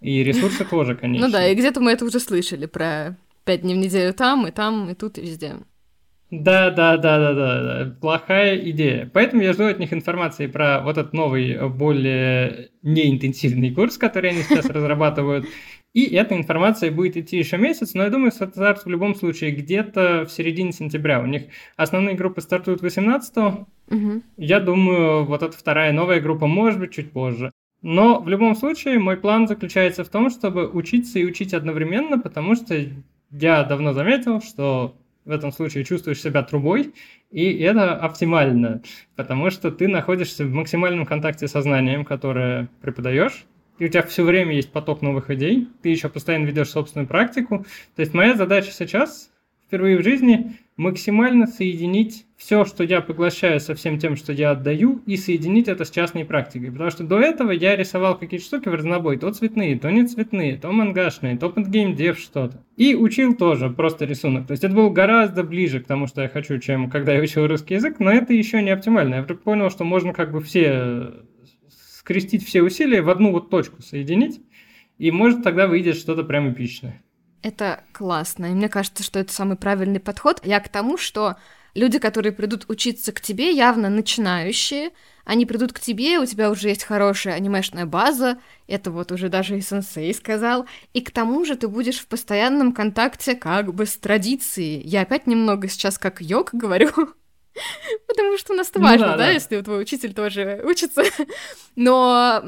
И ресурсы тоже, конечно. Ну да, и где-то мы это уже слышали про пять дней в неделю там, и там, и тут, и везде. Да, да, да, да, да, да, плохая идея. Поэтому я жду от них информации про вот этот новый, более неинтенсивный курс, который они сейчас разрабатывают. И эта информация будет идти еще месяц, но я думаю, стартует в любом случае где-то в середине сентября. У них основные группы стартуют 18 угу. Я думаю, вот эта вторая новая группа может быть чуть позже. Но в любом случае мой план заключается в том, чтобы учиться и учить одновременно, потому что я давно заметил, что в этом случае чувствуешь себя трубой, и это оптимально, потому что ты находишься в максимальном контакте с сознанием, которое преподаешь, и у тебя все время есть поток новых идей, ты еще постоянно ведешь собственную практику. То есть моя задача сейчас, впервые в жизни, максимально соединить все, что я поглощаю со всем тем, что я отдаю, и соединить это с частной практикой. Потому что до этого я рисовал какие-то штуки в разнобой, то цветные, то не цветные, то мангашные, то под геймдев что-то. И учил тоже просто рисунок. То есть это было гораздо ближе к тому, что я хочу, чем когда я учил русский язык, но это еще не оптимально. Я понял, что можно как бы все скрестить все усилия в одну вот точку соединить, и может тогда выйдет что-то прям эпичное. Это классно, и мне кажется, что это самый правильный подход. Я к тому, что люди, которые придут учиться к тебе, явно начинающие, они придут к тебе, у тебя уже есть хорошая анимешная база, это вот уже даже и сенсей сказал, и к тому же ты будешь в постоянном контакте как бы с традицией. Я опять немного сейчас как йог говорю, потому что у нас это ну, важно, да, да, да, если твой учитель тоже учится. Но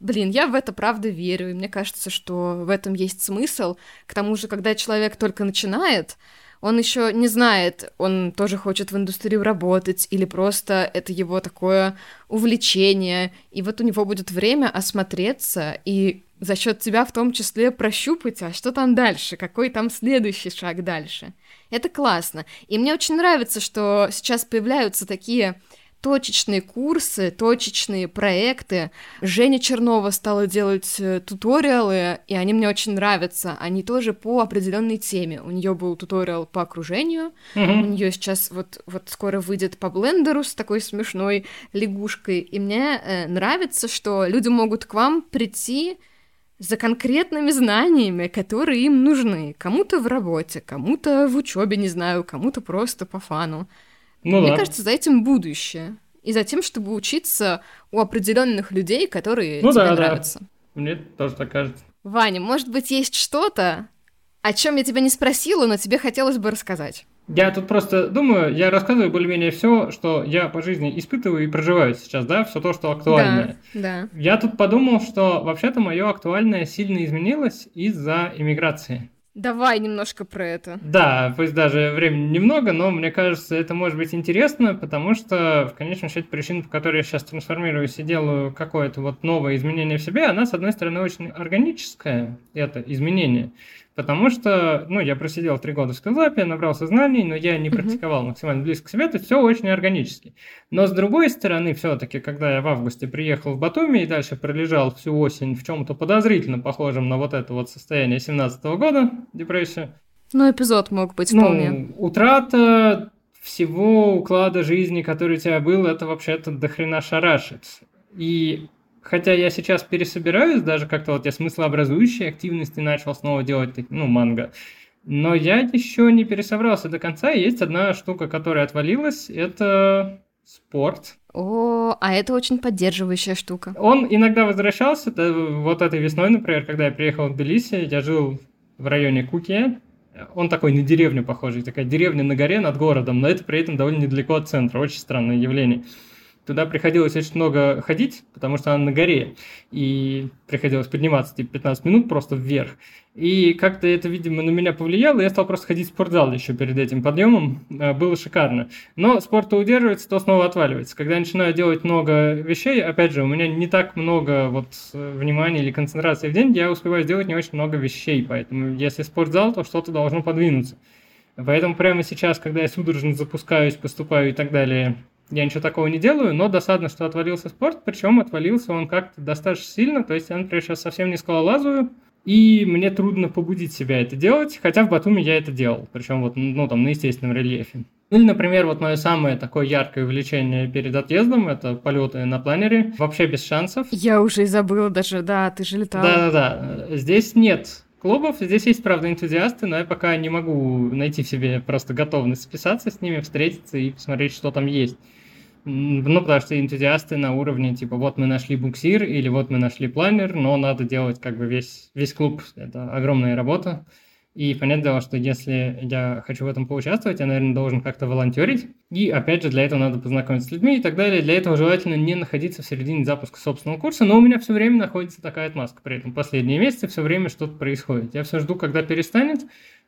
блин, я в это правда верю, и мне кажется, что в этом есть смысл. К тому же, когда человек только начинает, он еще не знает, он тоже хочет в индустрию работать, или просто это его такое увлечение, и вот у него будет время осмотреться и за счет тебя в том числе прощупать, а что там дальше, какой там следующий шаг дальше. Это классно. И мне очень нравится, что сейчас появляются такие точечные курсы, точечные проекты. Женя Чернова стала делать э, туториалы, и они мне очень нравятся. Они тоже по определенной теме. У нее был туториал по окружению, mm-hmm. у нее сейчас вот, вот скоро выйдет по блендеру с такой смешной лягушкой. И мне э, нравится, что люди могут к вам прийти за конкретными знаниями, которые им нужны. Кому-то в работе, кому-то в учебе, не знаю, кому-то просто по фану. Ну, Мне да. кажется, за этим будущее. И за тем, чтобы учиться у определенных людей, которые ну, тебе да, нравятся. Да. Мне тоже так кажется. Ваня, может быть, есть что-то, о чем я тебя не спросила, но тебе хотелось бы рассказать? Я тут просто думаю, я рассказываю более-менее все, что я по жизни испытываю и проживаю сейчас, да, все то, что актуальное. Да, да. Я тут подумал, что вообще-то мое актуальное сильно изменилось из-за иммиграции. Давай немножко про это. Да, пусть даже времени немного, но мне кажется, это может быть интересно, потому что в конечном счете причина, по которой я сейчас трансформируюсь и делаю какое-то вот новое изменение в себе, она, с одной стороны, очень органическая, это изменение, Потому что, ну, я просидел три года в стендапе, набрался знаний, но я не практиковал максимально близко к себе, то есть все очень органически. Но с другой стороны, все-таки, когда я в августе приехал в Батуми и дальше пролежал всю осень в чем-то подозрительно похожем на вот это вот состояние 17 года, депрессия. Ну, эпизод мог быть вполне. Ну, утрата всего уклада жизни, который у тебя был, это вообще-то дохрена шарашит. И Хотя я сейчас пересобираюсь, даже как-то вот я смыслообразующие активности начал снова делать, ну, манго. Но я еще не пересобрался до конца. Есть одна штука, которая отвалилась, это спорт. О, а это очень поддерживающая штука. Он иногда возвращался, да, вот этой весной, например, когда я приехал в Тбилиси, я жил в районе Куки, он такой на деревню похожий, такая деревня на горе над городом, но это при этом довольно недалеко от центра, очень странное явление. Туда приходилось очень много ходить, потому что она на горе, и приходилось подниматься типа 15 минут просто вверх. И как-то это, видимо, на меня повлияло, я стал просто ходить в спортзал еще перед этим подъемом. Э, было шикарно. Но спорт то удерживается, то снова отваливается. Когда я начинаю делать много вещей, опять же, у меня не так много вот внимания или концентрации в день, я успеваю сделать не очень много вещей. Поэтому если спортзал, то что-то должно подвинуться. Поэтому прямо сейчас, когда я судорожно запускаюсь, поступаю и так далее, я ничего такого не делаю, но досадно, что отвалился спорт, причем отвалился он как-то достаточно сильно, то есть я, например, сейчас совсем не скалолазаю, и мне трудно побудить себя это делать, хотя в Батуми я это делал, причем вот, ну, там, на естественном рельефе. Или, например, вот мое самое такое яркое увлечение перед отъездом – это полеты на планере, вообще без шансов. Я уже и забыла даже, да, ты же летал. Да-да-да, здесь нет клубов. Здесь есть, правда, энтузиасты, но я пока не могу найти в себе просто готовность списаться с ними, встретиться и посмотреть, что там есть. Ну, потому что энтузиасты на уровне, типа, вот мы нашли буксир или вот мы нашли планер, но надо делать как бы весь, весь клуб. Это огромная работа. И понятное дело, что если я хочу в этом поучаствовать, я, наверное, должен как-то волонтерить. И, опять же, для этого надо познакомиться с людьми и так далее. Для этого желательно не находиться в середине запуска собственного курса, но у меня все время находится такая отмазка. При этом последние месяцы все время что-то происходит. Я все жду, когда перестанет,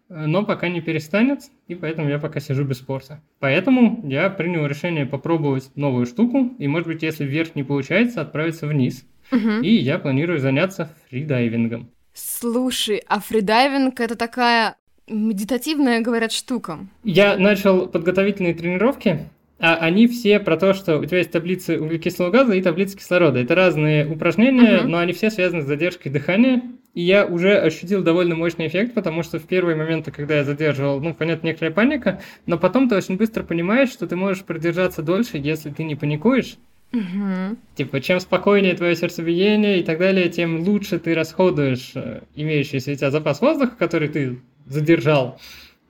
но пока не перестанет, и поэтому я пока сижу без спорта. Поэтому я принял решение попробовать новую штуку, и, может быть, если вверх не получается, отправиться вниз. Угу. И я планирую заняться фридайвингом. Слушай, а фридайвинг это такая медитативная, говорят, штука. Я начал подготовительные тренировки, а они все про то, что у тебя есть таблицы углекислого газа и таблицы кислорода. Это разные упражнения, uh-huh. но они все связаны с задержкой дыхания. И я уже ощутил довольно мощный эффект, потому что в первые моменты, когда я задерживал, ну, понятно, некоторая паника, но потом ты очень быстро понимаешь, что ты можешь продержаться дольше, если ты не паникуешь. Угу. Типа, чем спокойнее твое сердцебиение и так далее, тем лучше ты расходуешь э, имеющийся у тебя запас воздуха, который ты задержал.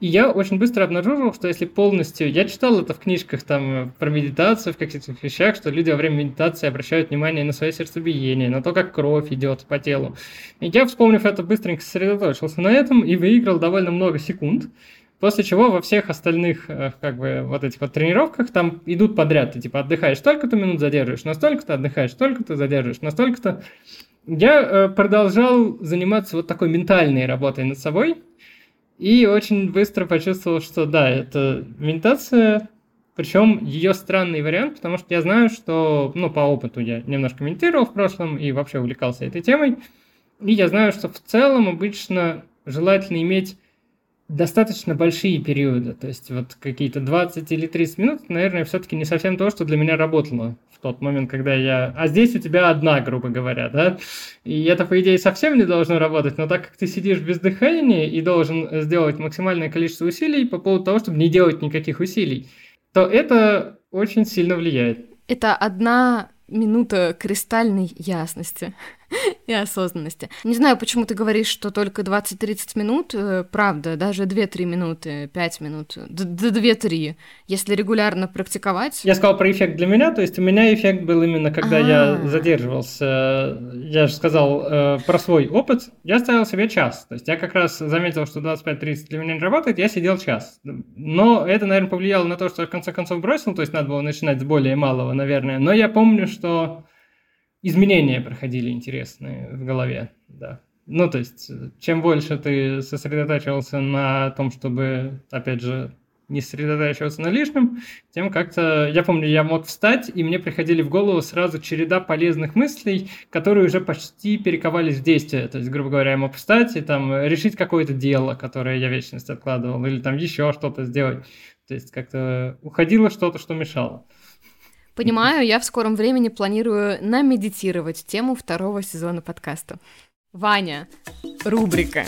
И я очень быстро обнаружил, что если полностью... Я читал это в книжках там э, про медитацию, в каких-то вещах, что люди во время медитации обращают внимание на свое сердцебиение, на то, как кровь идет по телу. И я, вспомнив это, быстренько сосредоточился на этом и выиграл довольно много секунд. После чего во всех остальных, э, как бы, вот этих вот тренировках там идут подряд. Ты, типа, отдыхаешь столько-то минут, задерживаешь, настолько-то отдыхаешь, столько-то задерживаешь, настолько-то. Я э, продолжал заниматься вот такой ментальной работой над собой. И очень быстро почувствовал, что да, это медитация, причем ее странный вариант, потому что я знаю, что, ну, по опыту я немножко медитировал в прошлом и вообще увлекался этой темой. И я знаю, что в целом обычно желательно иметь достаточно большие периоды, то есть вот какие-то 20 или 30 минут, наверное, все-таки не совсем то, что для меня работало в тот момент, когда я... А здесь у тебя одна, грубо говоря, да? И это, по идее, совсем не должно работать, но так как ты сидишь без дыхания и должен сделать максимальное количество усилий по поводу того, чтобы не делать никаких усилий, то это очень сильно влияет. Это одна минута кристальной ясности и осознанности. Не знаю, почему ты говоришь, что только 20-30 минут. Э, правда, даже 2-3 минуты, 5 минут, до 2-3, если регулярно практиковать. Я сказал про эффект для меня, то есть у меня эффект был именно, когда А-а-а. я а. задерживался. Я же сказал э, про свой опыт. Я ставил себе час. То есть я как раз заметил, что 25-30 для меня не работает, я сидел час. Но это, наверное, повлияло на то, что я в конце концов бросил, то есть надо было начинать с более малого, наверное. Но я помню, что изменения проходили интересные в голове, да. Ну, то есть, чем больше ты сосредотачивался на том, чтобы, опять же, не сосредотачиваться на лишнем, тем как-то... Я помню, я мог встать, и мне приходили в голову сразу череда полезных мыслей, которые уже почти перековались в действие. То есть, грубо говоря, я мог встать и там решить какое-то дело, которое я вечность откладывал, или там еще что-то сделать. То есть, как-то уходило что-то, что мешало. Понимаю, я в скором времени планирую намедитировать тему второго сезона подкаста. Ваня, рубрика.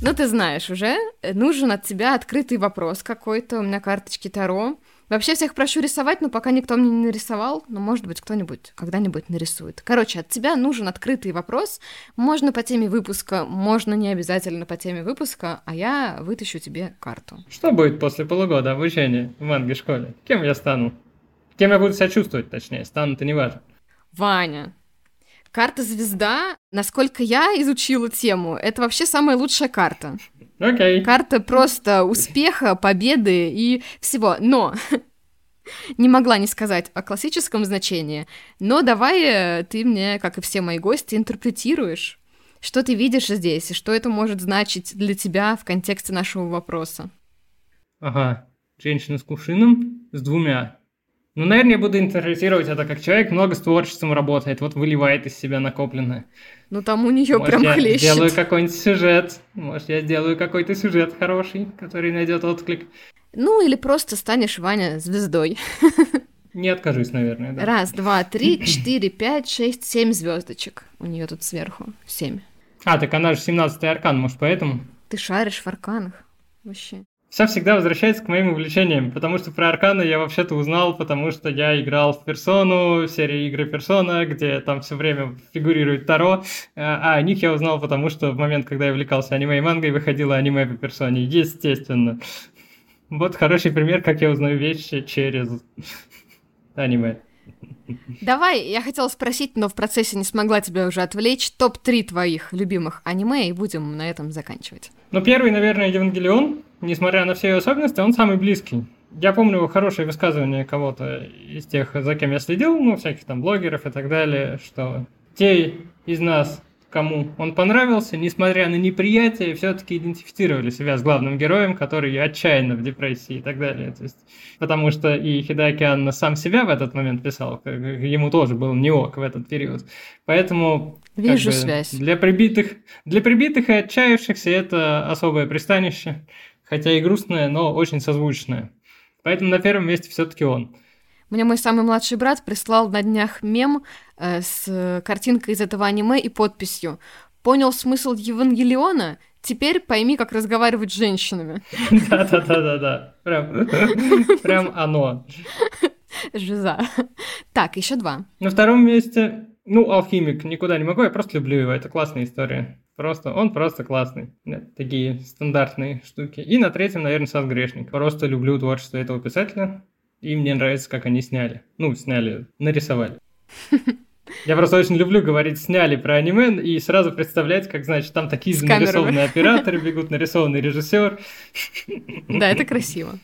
Ну, ты знаешь уже, нужен от тебя открытый вопрос какой-то, у меня карточки Таро. Вообще всех прошу рисовать, но пока никто мне не нарисовал, но, может быть, кто-нибудь когда-нибудь нарисует. Короче, от тебя нужен открытый вопрос. Можно по теме выпуска, можно не обязательно по теме выпуска, а я вытащу тебе карту. Что будет после полугода обучения в манге-школе? Кем я стану? Кем я буду себя чувствовать, точнее, стану-то не важно. Ваня, карта звезда, насколько я изучила тему, это вообще самая лучшая карта. Окей. Okay. Карта просто успеха, победы и всего. Но не могла не сказать о классическом значении. Но давай э, ты мне, как и все мои гости, интерпретируешь, что ты видишь здесь и что это может значить для тебя в контексте нашего вопроса. Ага, женщина с кувшином, с двумя ну, наверное, я буду интерпретировать это как человек много с творчеством работает, вот выливает из себя накопленное. Ну, там у нее прям я хлещет. сделаю какой-нибудь сюжет, может, я сделаю какой-то сюжет хороший, который найдет отклик. Ну, или просто станешь, Ваня, звездой. Не откажусь, наверное, да. Раз, два, три, четыре, пять, шесть, семь звездочек. У нее тут сверху. Семь. А, так она же 17-й аркан, может, поэтому? Ты шаришь в арканах. Вообще. Все всегда возвращается к моим увлечениям, потому что про Аркана я вообще-то узнал, потому что я играл в Персону, в серии игры Персона, где там все время фигурирует Таро, а о них я узнал, потому что в момент, когда я увлекался аниме и мангой, выходило аниме по Персоне, естественно. Вот хороший пример, как я узнаю вещи через аниме. Давай, я хотела спросить, но в процессе не смогла тебя уже отвлечь. Топ-3 твоих любимых аниме, и будем на этом заканчивать. Ну, первый, наверное, Евангелион. Несмотря на все ее особенности, он самый близкий. Я помню хорошее высказывание кого-то из тех, за кем я следил, ну, всяких там блогеров и так далее, что те из нас, кому он понравился, несмотря на неприятие, все-таки идентифицировали себя с главным героем, который отчаянно в депрессии и так далее. То есть, потому что и Хидаки Анна сам себя в этот момент писал, ему тоже был не ок в этот период. Поэтому Вижу бы, связь. Для прибитых, для прибитых и отчаявшихся это особое пристанище, хотя и грустное, но очень созвучное. Поэтому на первом месте все-таки он. Мне мой самый младший брат прислал на днях мем э, с картинкой из этого аниме и подписью «Понял смысл Евангелиона? Теперь пойми, как разговаривать с женщинами». Да-да-да-да-да. Прям, прям оно. Жиза. Так, еще два. На втором месте, ну, алхимик, никуда не могу, я просто люблю его, это классная история. Просто, он просто классный. Такие стандартные штуки. И на третьем, наверное, Сад Грешник. Просто люблю творчество этого писателя. И мне нравится, как они сняли. Ну, сняли, нарисовали. Я просто очень люблю говорить «сняли» про аниме и сразу представлять, как, значит, там такие же нарисованные операторы бегут, нарисованный режиссер. Да, это красиво.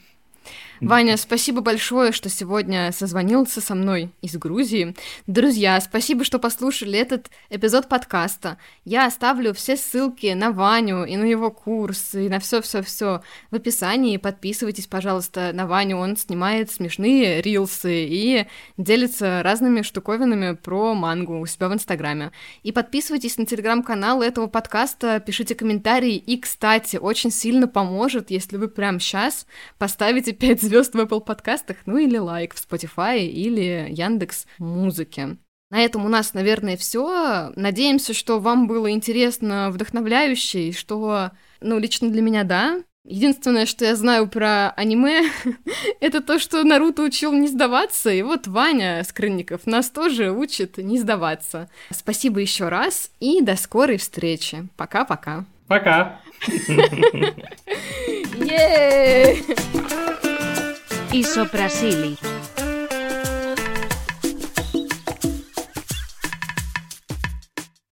Ваня, спасибо большое, что сегодня созвонился со мной из Грузии. Друзья, спасибо, что послушали этот эпизод подкаста. Я оставлю все ссылки на Ваню и на его курс, и на все-все-все в описании. Подписывайтесь, пожалуйста, на Ваню. Он снимает смешные рилсы и делится разными штуковинами про мангу у себя в Инстаграме. И подписывайтесь на телеграм-канал этого подкаста, пишите комментарии. И, кстати, очень сильно поможет, если вы прямо сейчас поставите 5 звезд в Apple подкастах, ну или лайк в Spotify или Яндекс Музыке. На этом у нас, наверное, все. Надеемся, что вам было интересно, вдохновляюще, и что, ну, лично для меня, да. Единственное, что я знаю про аниме, это то, что Наруто учил не сдаваться, и вот Ваня Скрынников нас тоже учит не сдаваться. Спасибо еще раз, и до скорой встречи. Пока-пока. Пока. Ей! Isoprasili.